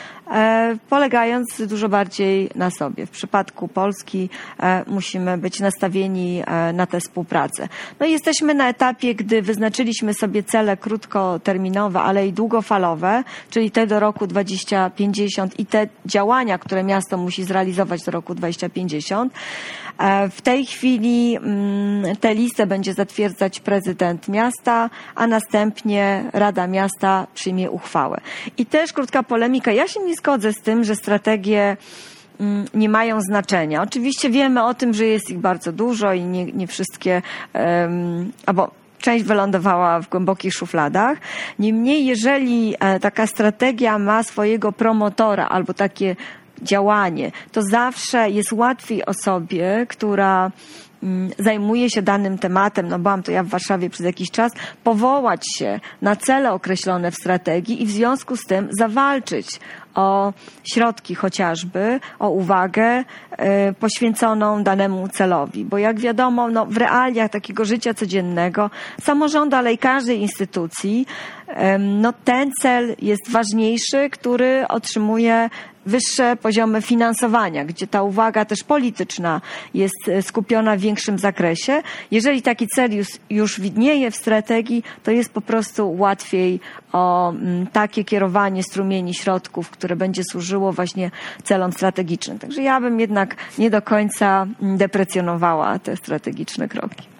polegając dużo bardziej na sobie. W przypadku Polski e, musimy być nastawieni na tę współpracę. No i jesteśmy na etapie, gdy wyznaczyliśmy sobie cele krótkoterminowe, ale i długofalowe, czyli te do roku 2050 i te działania, które miasto musi zrealizować do roku 2050. W tej chwili mm, tę listę będzie zatwierdzać prezydent miasta, a następnie Rada Miasta przyjmie uchwałę. I też krótka polemika. Ja się nie zgodzę z tym, że strategie mm, nie mają znaczenia. Oczywiście wiemy o tym, że jest ich bardzo dużo i nie, nie wszystkie, um, albo część wylądowała w głębokich szufladach. Niemniej, jeżeli e, taka strategia ma swojego promotora albo takie działanie, to zawsze jest łatwiej osobie, która mm, zajmuje się danym tematem, no byłam to ja w Warszawie przez jakiś czas, powołać się na cele określone w strategii i w związku z tym zawalczyć o środki chociażby, o uwagę y, poświęconą danemu celowi. Bo jak wiadomo, no, w realiach takiego życia codziennego samorządu, ale i każdej instytucji, no, ten cel jest ważniejszy, który otrzymuje wyższe poziomy finansowania, gdzie ta uwaga też polityczna jest e, skupiona w większym zakresie. Jeżeli taki cel już, już widnieje w strategii, to jest po prostu łatwiej o mm, takie kierowanie strumieni środków, które będzie służyło właśnie celom strategicznym. Także ja bym jednak nie do końca mm, deprecjonowała te strategiczne kroki.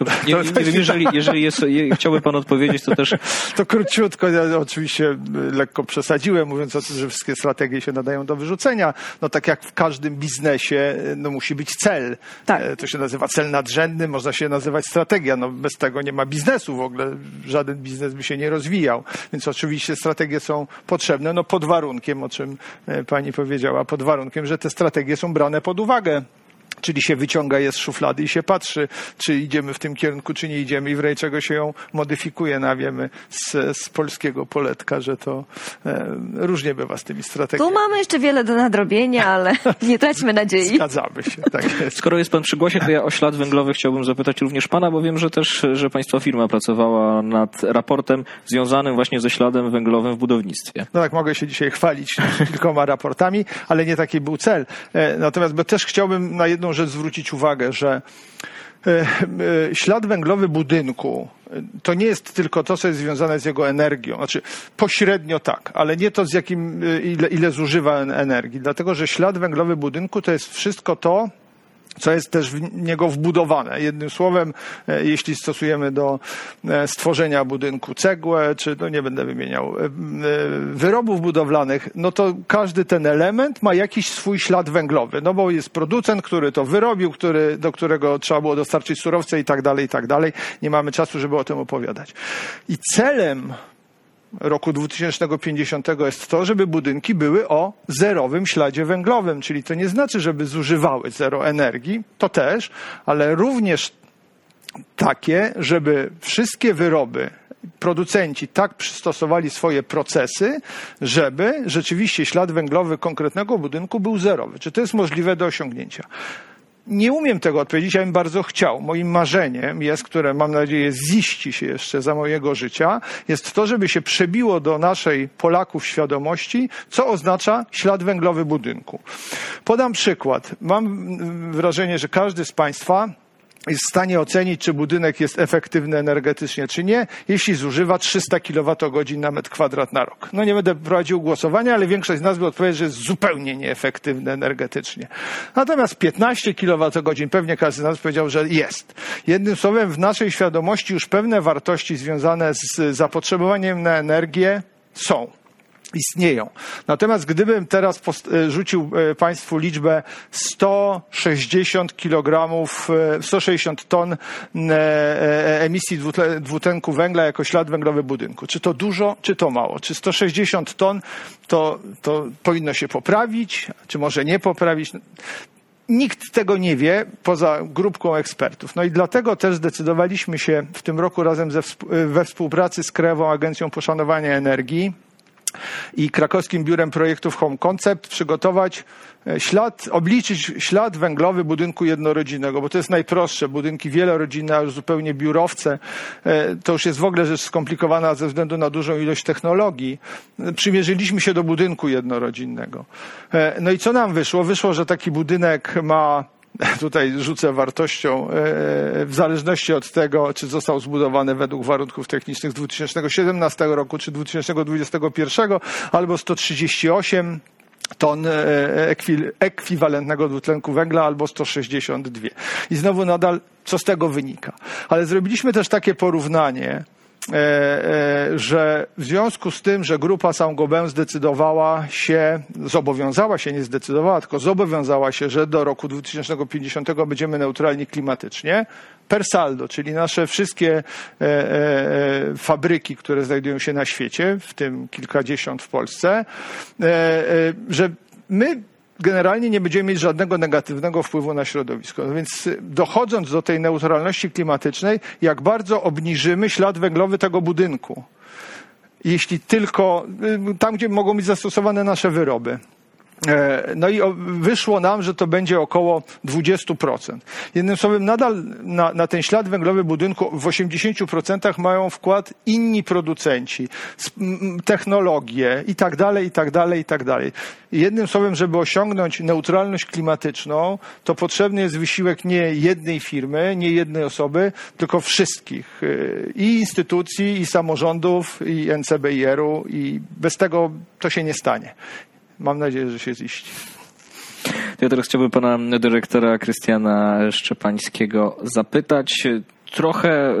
Nie, nie, nie wiem, jeżeli, jeżeli jest, chciałby pan odpowiedzieć, to też... To króciutko, ja oczywiście lekko przesadziłem, mówiąc o tym, że wszystkie strategie się nadają do wyrzucenia. No tak jak w każdym biznesie, no musi być cel. Tak. E, to się nazywa cel nadrzędny, można się nazywać strategia. No bez tego nie ma biznesu w ogóle. Żaden biznes by się nie rozwijał. Więc oczywiście strategie są potrzebne, no pod warunkiem, o czym e, pani powiedziała, pod warunkiem, że te strategie są brane pod uwagę Czyli się wyciąga je z szuflady i się patrzy, czy idziemy w tym kierunku, czy nie idziemy i w razie czego się ją modyfikuje. No, wiemy z, z polskiego poletka, że to e, różnie bywa z tymi strategiami. Tu mamy jeszcze wiele do nadrobienia, ale nie traćmy nadziei. Zgadzamy się. Tak jest. Skoro jest pan przy głosie, to ja o ślad węglowy chciałbym zapytać również pana, bo wiem, że też, że państwa firma pracowała nad raportem związanym właśnie ze śladem węglowym w budownictwie. No tak, mogę się dzisiaj chwalić kilkoma raportami, ale nie taki był cel. E, natomiast bo też chciałbym na jedną jedną rzecz zwrócić uwagę, że e, e, ślad węglowy budynku e, to nie jest tylko to, co jest związane z jego energią. Znaczy, pośrednio tak, ale nie to, z jakim, ile, ile zużywa energii. Dlatego, że ślad węglowy budynku to jest wszystko to, co jest też w niego wbudowane. Jednym słowem, e, jeśli stosujemy do e, stworzenia budynku cegłę, czy no nie będę wymieniał e, wyrobów budowlanych, no to każdy ten element ma jakiś swój ślad węglowy, no bo jest producent, który to wyrobił, który, do którego trzeba było dostarczyć surowce i tak dalej, i tak dalej. Nie mamy czasu, żeby o tym opowiadać. I celem roku 2050 jest to, żeby budynki były o zerowym śladzie węglowym, czyli to nie znaczy, żeby zużywały zero energii, to też, ale również takie, żeby wszystkie wyroby producenci tak przystosowali swoje procesy, żeby rzeczywiście ślad węglowy konkretnego budynku był zerowy. Czy to jest możliwe do osiągnięcia? Nie umiem tego odpowiedzieć, ja bym bardzo chciał. Moim marzeniem jest, które mam nadzieję ziści się jeszcze za mojego życia, jest to, żeby się przebiło do naszej Polaków świadomości, co oznacza ślad węglowy budynku. Podam przykład. Mam wrażenie, że każdy z Państwa jest w stanie ocenić, czy budynek jest efektywny energetycznie, czy nie, jeśli zużywa 300 kWh na metr kwadrat na rok. No nie będę prowadził głosowania, ale większość z nas by odpowiedziała, że jest zupełnie nieefektywny energetycznie. Natomiast 15 kWh pewnie każdy z nas powiedział, że jest. Jednym słowem, w naszej świadomości już pewne wartości związane z zapotrzebowaniem na energię są istnieją. Natomiast gdybym teraz e, rzucił e, Państwu liczbę 160 kg, 160 ton e, emisji dwutlenku węgla jako ślad węglowy budynku. Czy to dużo, czy to mało? Czy 160 ton to, to powinno się poprawić, czy może nie poprawić? Nikt tego nie wie poza grupką ekspertów. No i dlatego też zdecydowaliśmy się w tym roku razem ze, we współpracy z Krajową Agencją Poszanowania Energii i krakowskim biurem projektów Home Concept przygotować e, ślad, obliczyć ślad węglowy budynku jednorodzinnego, bo to jest najprostsze. Budynki wielorodzinne, a już zupełnie biurowce, e, to już jest w ogóle rzecz skomplikowana ze względu na dużą ilość technologii. Przymierzyliśmy się do budynku jednorodzinnego. E, no i co nam wyszło? Wyszło, że taki budynek ma tutaj rzucę wartością, e, w zależności od tego, czy został zbudowany według warunków technicznych z 2017 roku, czy 2021, albo 138 ton e, ekwiwalentnego dwutlenku węgla albo 162. I znowu nadal, co z tego wynika? Ale zrobiliśmy też takie porównanie, E, e, że w związku z tym, że grupa Saint-Gobain zdecydowała się, zobowiązała się, nie zdecydowała, tylko zobowiązała się, że do roku 2050 będziemy neutralni klimatycznie, per saldo, czyli nasze wszystkie e, fabryki, które znajdują się na świecie, w tym kilkadziesiąt w Polsce, że my generalnie nie będziemy mieć żadnego negatywnego wpływu na środowisko. No więc dochodząc do tej neutralności klimatycznej, jak bardzo obniżymy ślad węglowy tego budynku. Jeśli tylko y, tam, gdzie mogą być zastosowane nasze wyroby. E, no i wyszło nam, że to będzie około 20%. Jednym słowem, nadal na, na, ten ślad węglowy budynku w 80% mają wkład inni producenci, technologie i tak dalej, i tak dalej, i tak dalej. Jednym słowem, żeby osiągnąć neutralność klimatyczną, to potrzebny jest wysiłek nie jednej firmy, nie jednej osoby, tylko wszystkich. E, I instytucji, i samorządów, i NCBR-u i bez tego to się nie stanie. Mam nadzieję, że się ziści. Ja teraz chciałbym pana dyrektora Krystiana Szczepańskiego zapytać trochę,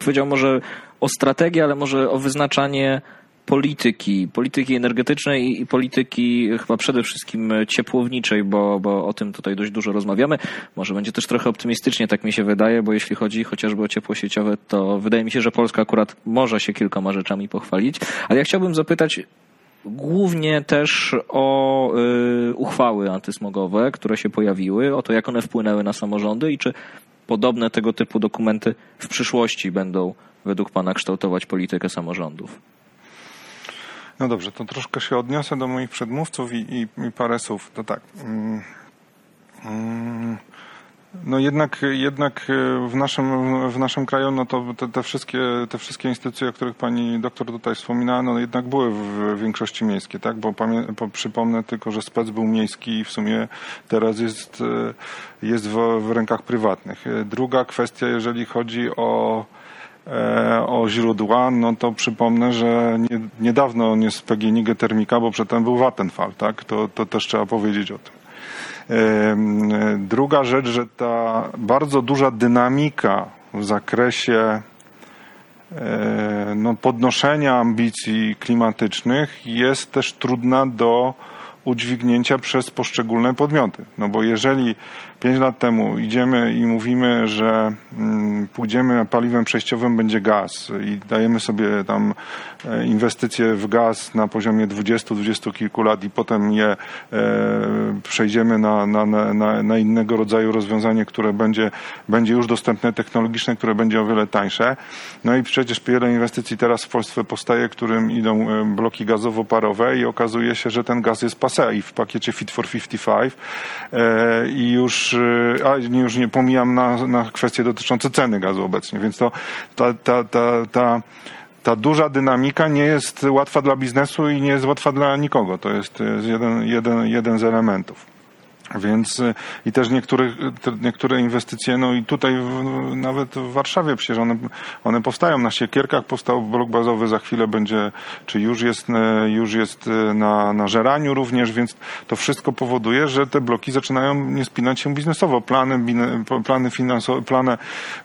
powiedział może o strategię, ale może o wyznaczanie polityki, polityki energetycznej i polityki chyba przede wszystkim ciepłowniczej, bo, bo o tym tutaj dość dużo rozmawiamy. Może będzie też trochę optymistycznie, tak mi się wydaje, bo jeśli chodzi chociażby o ciepło sieciowe, to wydaje mi się, że Polska akurat może się kilkoma rzeczami pochwalić. Ale ja chciałbym zapytać głównie też o y, uchwały antysmogowe, które się pojawiły, o to, jak one wpłynęły na samorządy i czy podobne tego typu dokumenty w przyszłości będą według Pana kształtować politykę samorządów. No dobrze, to troszkę się odniosę do moich przedmówców i, i, i parę słów. To tak. Mm, mm, no jednak, jednak e, w naszym, w naszym kraju no to te, te, wszystkie, te wszystkie instytucje, o których pani doktor tutaj wspominała, no jednak były w większości miejskie, tak? Bo, pamię, bo przypomnę tylko, że spec był miejski i w sumie teraz jest, e, jest w, w rękach prywatnych. E, druga kwestia, jeżeli chodzi o o źródła, no to przypomnę, że nie, niedawno nie z PGNiG Termika, bo przedtem był Vattenfall, tak? To, to też trzeba powiedzieć o tym. Druga rzecz, że ta bardzo duża dynamika w zakresie e, no, podnoszenia ambicji klimatycznych jest też trudna do udźwignięcia przez poszczególne podmioty. No bo jeżeli pięć lat temu idziemy i mówimy, że mm, pójdziemy paliwem przejściowym będzie gaz i dajemy sobie tam e, inwestycje w gaz na poziomie 20-20 kilku lat i potem je e, przejdziemy na, na, na, na innego rodzaju rozwiązanie, które będzie, będzie już dostępne technologiczne, które będzie o wiele tańsze. No i przecież wiele inwestycji teraz w Polsce powstaje, którym idą e, bloki gazowo-parowe i okazuje się, że ten gaz jest passé i w pakiecie Fit for 55 i już a już nie pomijam na, na kwestie dotyczące ceny gazu obecnie, więc to ta, ta, ta, ta ta duża dynamika nie jest łatwa dla biznesu i nie jest łatwa dla nikogo. To jest, jest jeden, jeden, jeden z elementów. Więc y, i też niektóre, niektóre inwestycje, no i tutaj w, nawet w Warszawie przecież one, one powstają. Na Siekierkach powstał blok bazowy, za chwilę będzie, czy już jest, y, już jest y, na, na Żeraniu również, więc to wszystko powoduje, że te bloki zaczynają nie spinać się biznesowo. Plany, plany, finansowe, plany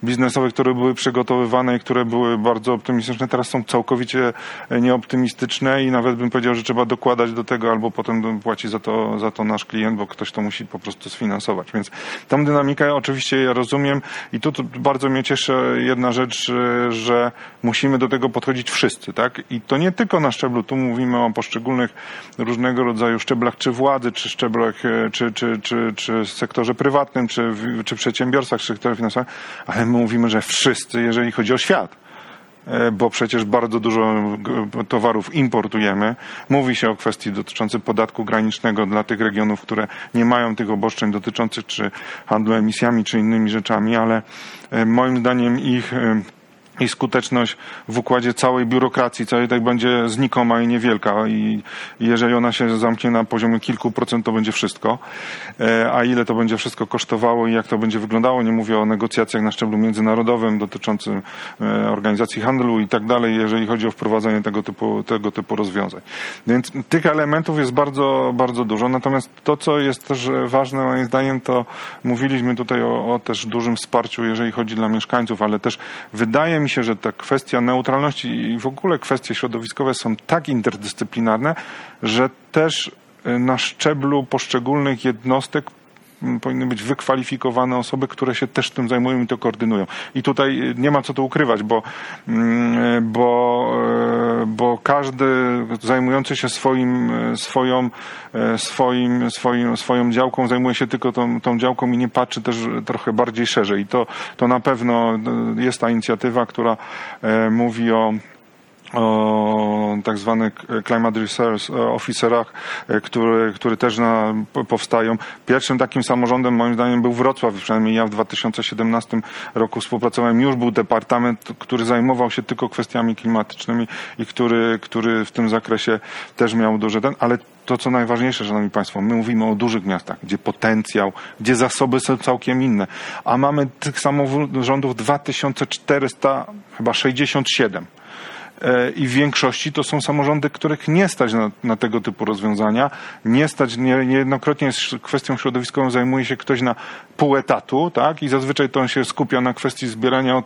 biznesowe, które były przygotowywane i które były bardzo optymistyczne, teraz są całkowicie nieoptymistyczne i nawet bym powiedział, że trzeba dokładać do tego albo potem płaci za to, za to nasz klient, bo ktoś to musi musi po prostu sfinansować. Więc tą dynamikę oczywiście ja rozumiem i tu, bardzo mnie cieszy jedna rzecz, że musimy do tego podchodzić wszyscy, tak? I to nie tylko na szczeblu, tu mówimy o poszczególnych różnego rodzaju szczeblach, czy władzy, czy szczeblach, e, czy, czy, czy, czy sektorze prywatnym, czy, czy przedsiębiorstwach, czy sektorze finansowym, ale my mówimy, że wszyscy, jeżeli chodzi o świat. E, bo przecież bardzo dużo towarów importujemy. Mówi się o kwestii dotyczącej podatku granicznego dla tych regionów, które nie mają tych obostrzeń dotyczących czy handlu emisjami, czy innymi rzeczami, ale e, moim zdaniem ich e, i skuteczność w układzie całej biurokracji, całej tak będzie znikoma i niewielka i jeżeli ona się zamknie na poziomie kilku procent, to będzie wszystko. E, a ile to będzie wszystko kosztowało i jak to będzie wyglądało, nie mówię o negocjacjach na szczeblu międzynarodowym dotyczącym e, organizacji handlu i tak dalej, jeżeli chodzi o wprowadzenie tego typu, tego typu rozwiązań. Więc tych elementów jest bardzo, bardzo dużo. Natomiast to, co jest też ważne moim zdaniem, to mówiliśmy tutaj o, o też dużym wsparciu, jeżeli chodzi dla mieszkańców, ale też wydaje mi mi się, że ta kwestia neutralności i w ogóle kwestie środowiskowe są tak interdyscyplinarne, że też y, na szczeblu poszczególnych jednostek powinny być wykwalifikowane osoby, które się też tym zajmują i to koordynują. I tutaj y, nie ma co tu ukrywać, bo, mm, bo, y, bo każdy zajmujący się swoim, swoją, swoim, swoim, swoją działką zajmuje się tylko tą, tą działką i nie patrzy też trochę bardziej szerzej. I to, to na pewno jest ta inicjatywa, która e, mówi o o tak zwanych climate research officerach, e, które, które też na, powstają. Pierwszym takim samorządem moim zdaniem był Wrocław, przynajmniej ja w 2017 roku współpracowałem. Już był departament, który zajmował się tylko kwestiami klimatycznymi i który, który w tym zakresie też miał duży ten, ale to, co najważniejsze, Szanowni Państwo, my mówimy o dużych miastach, gdzie potencjał, gdzie zasoby są całkiem inne, a mamy tych samorządów 2400, chyba 67. E, i w większości to są samorządy, których nie stać na, na tego typu rozwiązania. Nie stać, nie, niejednokrotnie kwestią środowiskową zajmuje się ktoś na pół etatu, tak? I zazwyczaj to on się skupia na kwestii zbierania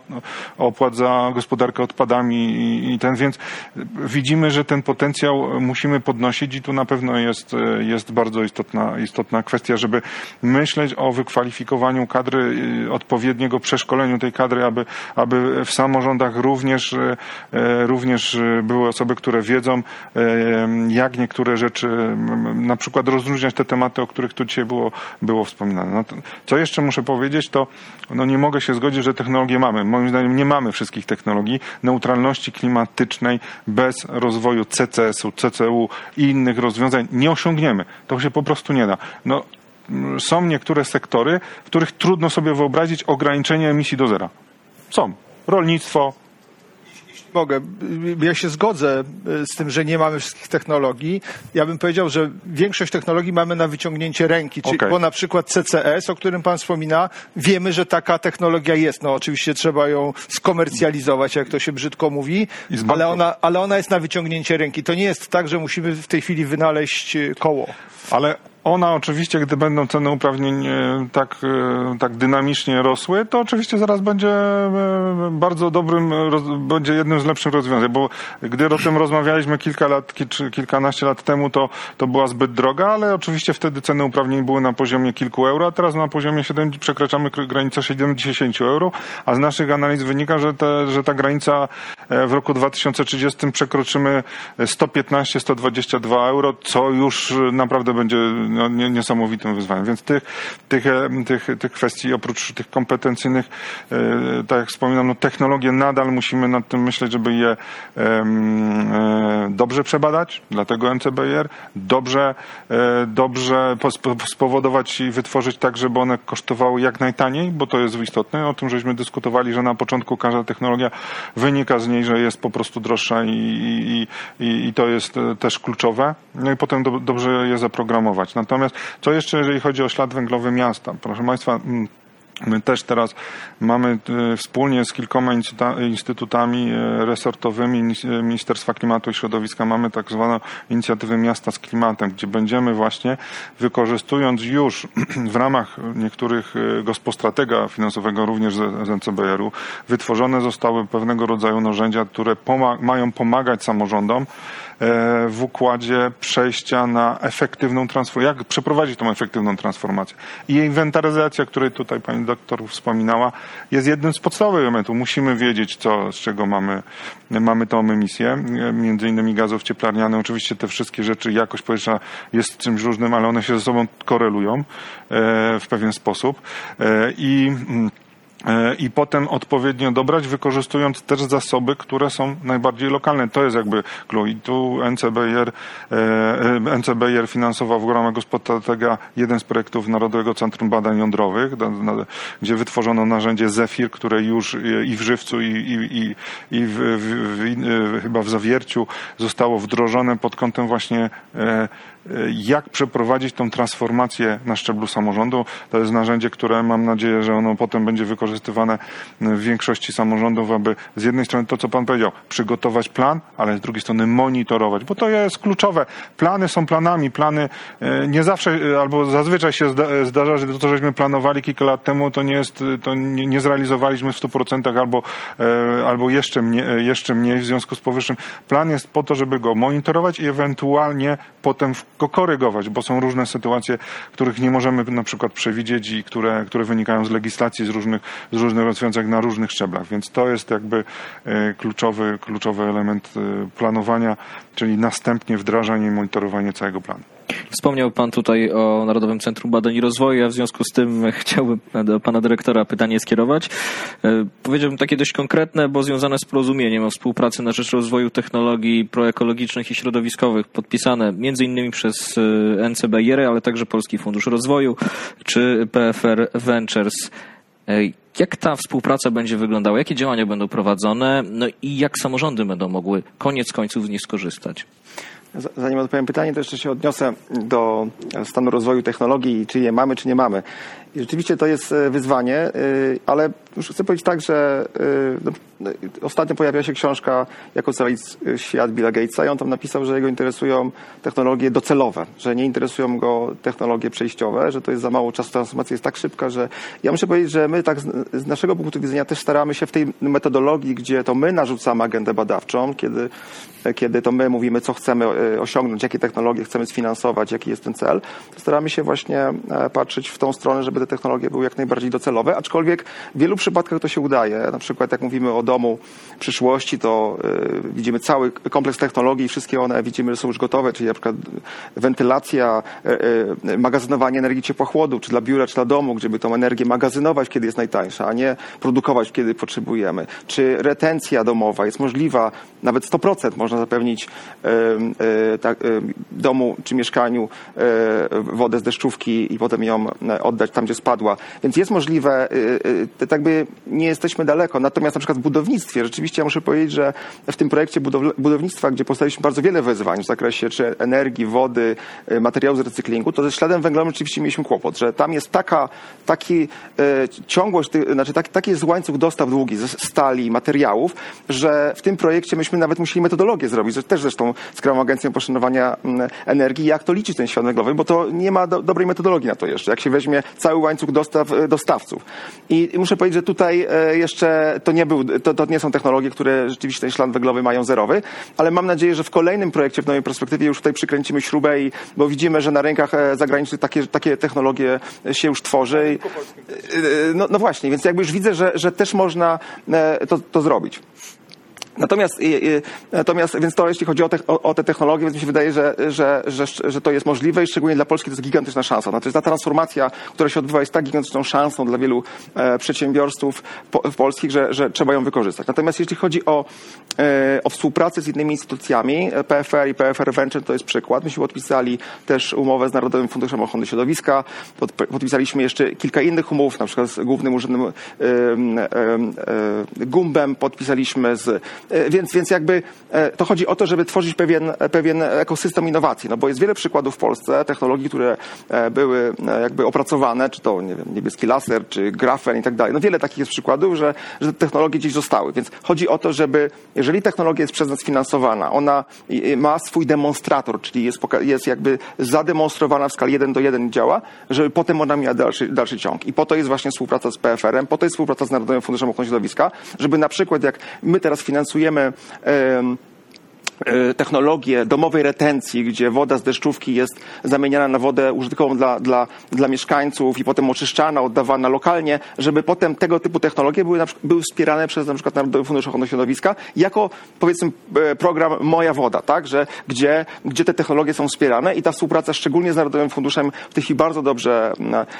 opłat za gospodarkę odpadami i, i ten, więc widzimy, że ten potencjał musimy podnosić i tu na pewno jest, jest bardzo istotna, istotna kwestia, żeby myśleć o wykwalifikowaniu kadry, odpowiedniego przeszkoleniu tej kadry, aby, aby w samorządach również, również również y, były osoby, które wiedzą, y, jak niektóre rzeczy, na przykład rozróżniać te tematy, o których tu dzisiaj było, było wspominane. No to, co jeszcze muszę powiedzieć, to no nie mogę się zgodzić, że technologie mamy. Moim zdaniem nie mamy wszystkich technologii. Neutralności klimatycznej bez rozwoju CCS-u, CCU i innych rozwiązań nie osiągniemy. To się po prostu nie da. No, są niektóre sektory, w których trudno sobie wyobrazić ograniczenie emisji do zera. Są. Rolnictwo, mogę. Ja się zgodzę e, z tym, że nie mamy wszystkich technologii. Ja bym powiedział, że większość technologii mamy na wyciągnięcie ręki, czyli okay. bo na przykład CCS, o którym pan wspomina, wiemy, że taka technologia jest. No oczywiście trzeba ją skomercjalizować, jak to się brzydko mówi, ale ona, ale ona jest na wyciągnięcie ręki. To nie jest tak, że musimy w tej chwili wynaleźć e, koło. Ale ona oczywiście, gdy będą ceny uprawnień e, tak, e, tak dynamicznie rosły, to oczywiście zaraz będzie e, bardzo dobrym, będzie jednym z lepszych rozwiązań, bo gdy o tym rozmawialiśmy kilka lat, czy kilkanaście lat temu, to, to była zbyt droga, ale oczywiście wtedy ceny uprawnień były na poziomie kilku euro, a teraz na poziomie 7 przekraczamy granicę 70 euro, a z naszych analiz wynika, że, te, że ta granica w roku 2030 przekroczymy 115-122 euro, co już naprawdę będzie no, niesamowitym wyzwaniem. Więc tych, tych, e, tych, tych kwestii, oprócz tych kompetencyjnych, e, tak jak wspominam, no, technologie nadal musimy nad tym myśleć, żeby je e, dobrze przebadać, dlatego NCBR, dobrze, dobrze spowodować i wytworzyć tak, żeby one kosztowały jak najtaniej, bo to jest istotne. O tym żeśmy dyskutowali, że na początku każda technologia wynika z niej, że jest po prostu droższa i, i, i, to jest też kluczowe. No i potem do, dobrze je zaprogramować. Natomiast co jeszcze, jeżeli chodzi o ślad węglowy miasta? Proszę Państwa, mm, My też teraz mamy e, wspólnie z kilkoma instytutami e, resortowymi Ministerstwa Klimatu i Środowiska mamy tak zwaną inicjatywę Miasta z Klimatem, gdzie będziemy właśnie wykorzystując już w ramach niektórych e, gospodratega finansowego również z NCBR-u wytworzone zostały pewnego rodzaju narzędzia, które mają pomagać samorządom E, w układzie przejścia na efektywną transformację. Jak przeprowadzić tą efektywną transformację? I inwentaryzacja, której tutaj pani doktor wspominała, jest jednym z podstawowych elementów. Musimy wiedzieć, co, z czego mamy, mamy tą emisję, między innymi gazów cieplarnianych. Oczywiście te wszystkie rzeczy, jakość powietrza jest czymś różnym, ale one się ze sobą korelują e, w pewien sposób. E, I mm, E, i potem odpowiednio dobrać, wykorzystując też zasoby, które są najbardziej lokalne. To jest jakby clue. I tu NCBR, e, NCBR finansował w ramach Gospodarstwa jeden z projektów Narodowego Centrum Badań Jądrowych, gdzie wytworzono narzędzie Zefir, które już i w Żywcu, i, i, i, w, w, w, chyba w Zawierciu zostało wdrożone pod kątem właśnie e, jak przeprowadzić tą transformację na szczeblu samorządu. To jest narzędzie, które mam nadzieję, że ono potem będzie wykorzystywane w większości samorządów, aby z jednej strony to, co Pan powiedział, przygotować plan, ale z drugiej strony monitorować, bo to jest kluczowe. Plany są planami, plany e, nie zawsze, e, albo zazwyczaj się zdarza, że to, żeśmy planowali kilka lat temu, to nie jest, to nie, zrealizowaliśmy w 100% albo, e, albo jeszcze, mniej, jeszcze mniej w związku z powyższym. Plan jest po to, żeby go monitorować i ewentualnie potem w go korygować, bo są różne sytuacje, których nie możemy na przykład przewidzieć i które, które wynikają z legislacji, z różnych, z różnych rozwiązań na różnych szczeblach. Więc to jest jakby e, kluczowy, kluczowy element e, planowania, czyli następnie wdrażanie i monitorowanie całego planu. Wspomniał Pan tutaj o Narodowym Centrum Badań i Rozwoju, ja w związku z tym chciałbym do Pana Dyrektora pytanie skierować. E, powiedziałbym takie dość konkretne, bo związane z porozumieniem o współpracy na rzecz rozwoju technologii proekologicznych i środowiskowych, podpisane między innymi przez e, NCBR, ale także Polski Fundusz Rozwoju czy PFR Ventures. E, jak ta współpraca będzie wyglądała? Jakie działania będą prowadzone? No i jak samorządy będą mogły koniec końców z nich skorzystać? Zanim odpowiem pytanie, to jeszcze się odniosę do stanu rozwoju technologii, czy je mamy, czy nie mamy. I rzeczywiście to jest e, wyzwanie, e, ale już chcę powiedzieć tak, że e, no, ostatnio pojawiła się książka Jak ocalić świat Billa Gatesa i on tam napisał, że jego interesują technologie docelowe, że nie interesują go technologie przejściowe, że to jest za mało czasu, transformacja jest tak szybka, że ja muszę powiedzieć, że my tak z naszego punktu widzenia też staramy się w tej metodologii, gdzie to my narzucamy agendę badawczą, kiedy, kiedy to my mówimy, co chcemy osiągnąć, jakie technologie chcemy sfinansować, jaki jest ten cel, staramy się właśnie patrzeć w tą stronę, żeby te technologie były jak najbardziej docelowe, aczkolwiek w wielu przypadkach to się udaje. Na przykład jak mówimy o domu przyszłości, to y, widzimy cały kompleks technologii wszystkie one widzimy, że są już gotowe, czyli na przykład wentylacja, y, y, magazynowanie energii ciepłochłodu, czy dla biura, czy dla domu, gdzie by tą energię magazynować, kiedy jest najtańsza, a nie produkować, kiedy potrzebujemy. Czy retencja domowa jest możliwa, nawet 100% można zapewnić domu czy mieszkaniu wodę z deszczówki i potem ją oddać tam, gdzie spadła. Więc jest możliwe, tak by nie jesteśmy daleko. Natomiast na przykład w budownictwie, rzeczywiście ja muszę powiedzieć, że w tym projekcie budownictwa, gdzie postawiliśmy bardzo wiele wyzwań w zakresie czy energii, wody, y, materiałów z recyklingu, to ze śladem węglowym rzeczywiście mieliśmy kłopot, że tam jest taka taki, ciągłość, znaczy taki, taki jest łańcuch dostaw długi ze stali, materiałów, że w tym projekcie myśmy nawet musieli metodologię zrobić, też zresztą z Krajową Agencją Poszanowania mm, Energii, jak to liczyć ten świat węglowy, bo to nie ma do, dobrej metodologii na to jeszcze. Jak się weźmie cały łańcuch dostaw e, dostawców. I muszę powiedzieć, że tutaj e, jeszcze to nie, był, to, to nie są technologie, które rzeczywiście ten ślad węglowy mają zerowy, ale mam nadzieję, że w kolejnym projekcie, w nowej perspektywie już tutaj przykręcimy śrubę, i, bo widzimy, że na rynkach e, zagranicznych takie, takie technologie się już tworzy. No, no właśnie, więc jakby już widzę, że, że też można to, to zrobić. Natomiast, natomiast więc to jeśli chodzi o te, o, te technologie, więc mi się wydaje, że, że, że, że to jest możliwe i szczególnie dla Polski to jest gigantyczna szansa. Znaczy ta transformacja, która się odbywa jest tak gigantyczną szansą dla wielu e, przedsiębiorstw po, polskich, że, że trzeba ją wykorzystać. Natomiast jeśli chodzi o, e, o współpracę z innymi instytucjami, e, PFR i PFR Venture to jest przykład. Myśmy podpisali też umowę z Narodowym Funduszem Ochrony Środowiska, pod, podpisaliśmy jeszcze kilka innych umów, na przykład z Głównym Urzędem Gumbem, podpisaliśmy z więc, więc jakby e, to chodzi o to, żeby tworzyć pewien, pewien ekosystem innowacji, no bo jest wiele przykładów w Polsce technologii, które e, były jakby opracowane, czy to nie wiem, niebieski laser, czy grafen i tak dalej. No wiele takich jest przykładów, że, że te technologie gdzieś zostały, więc chodzi o to, żeby jeżeli technologia jest przez nas finansowana, ona ma swój demonstrator, czyli jest, jest jakby zademonstrowana w skali 1 do 1 działa, żeby potem ona miała dalszy, dalszy ciąg. I po to jest właśnie współpraca z PFR-em, po to jest współpraca z Narodowym Funduszem Ochrony Środowiska, żeby na przykład jak my teraz finansujemy stosujemy E, technologię domowej retencji, gdzie woda z deszczówki jest zamieniana na wodę użytkową dla, dla, dla mieszkańców i potem oczyszczana, oddawana lokalnie, żeby potem tego typu technologie były, były wspierane przez na przykład Narodowy Fundusz Ochrony Środowiska jako powiedzmy e, program Moja Woda, tak, że gdzie, gdzie te technologie są wspierane i ta współpraca szczególnie z Narodowym Funduszem w tej chwili bardzo dobrze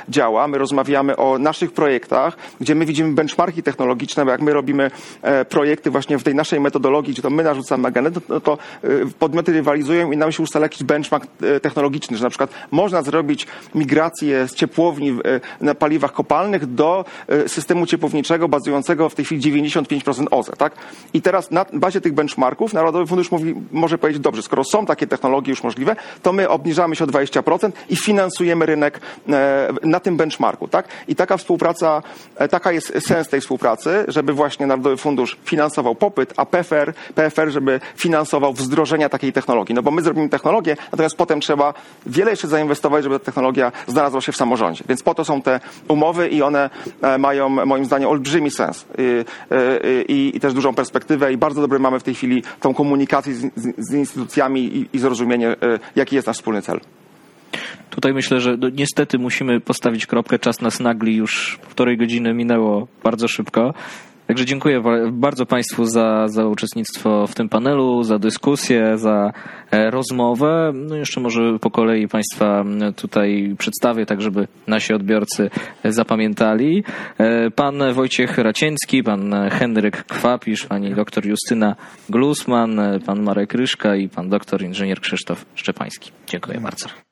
działa. My rozmawiamy o naszych projektach, gdzie my widzimy benchmarki technologiczne, bo jak my robimy e, projekty właśnie w tej naszej metodologii, gdzie to my narzucamy agendę, to Y, podmioty rywalizują i nam się ustala jakiś benchmark y, technologiczny, że na przykład można zrobić migrację z ciepłowni y, na paliwach kopalnych do systemu ciepłowniczego bazującego w tej chwili 95% OZE, tak? I teraz na bazie tych benchmarków Narodowy Fundusz mówi, może powiedzieć, dobrze, skoro są takie technologie już możliwe, to my obniżamy się o 20% i finansujemy rynek e, na tym benchmarku, tak? I taka współpraca, e, taka jest sens tej współpracy, żeby właśnie Narodowy Fundusz finansował popyt, a PFR, PFR żeby finansował wdrożenia takiej technologii. No bo my zrobimy technologię, natomiast potem trzeba wiele jeszcze zainwestować, żeby ta technologia znalazła się w samorządzie. Więc po to są te umowy i one e, mają moim zdaniem olbrzymi sens i, e, i, i też dużą perspektywę i bardzo dobry mamy w tej chwili tą komunikację z, z instytucjami i, i zrozumienie, e, jaki jest nasz wspólny cel. Tutaj myślę, że niestety musimy postawić kropkę. Czas nas nagli, już półtorej godziny minęło bardzo szybko. Także dziękuję bardzo Państwu za, za uczestnictwo w tym panelu, za dyskusję, za e, rozmowę. No jeszcze może po kolei Państwa tutaj przedstawię, tak żeby nasi odbiorcy zapamiętali. E, pan Wojciech Racieński, pan Henryk Kwapisz, pani doktor Justyna Glusman, pan Marek Ryszka i pan doktor inżynier Krzysztof Szczepański. Dziękuję bardzo.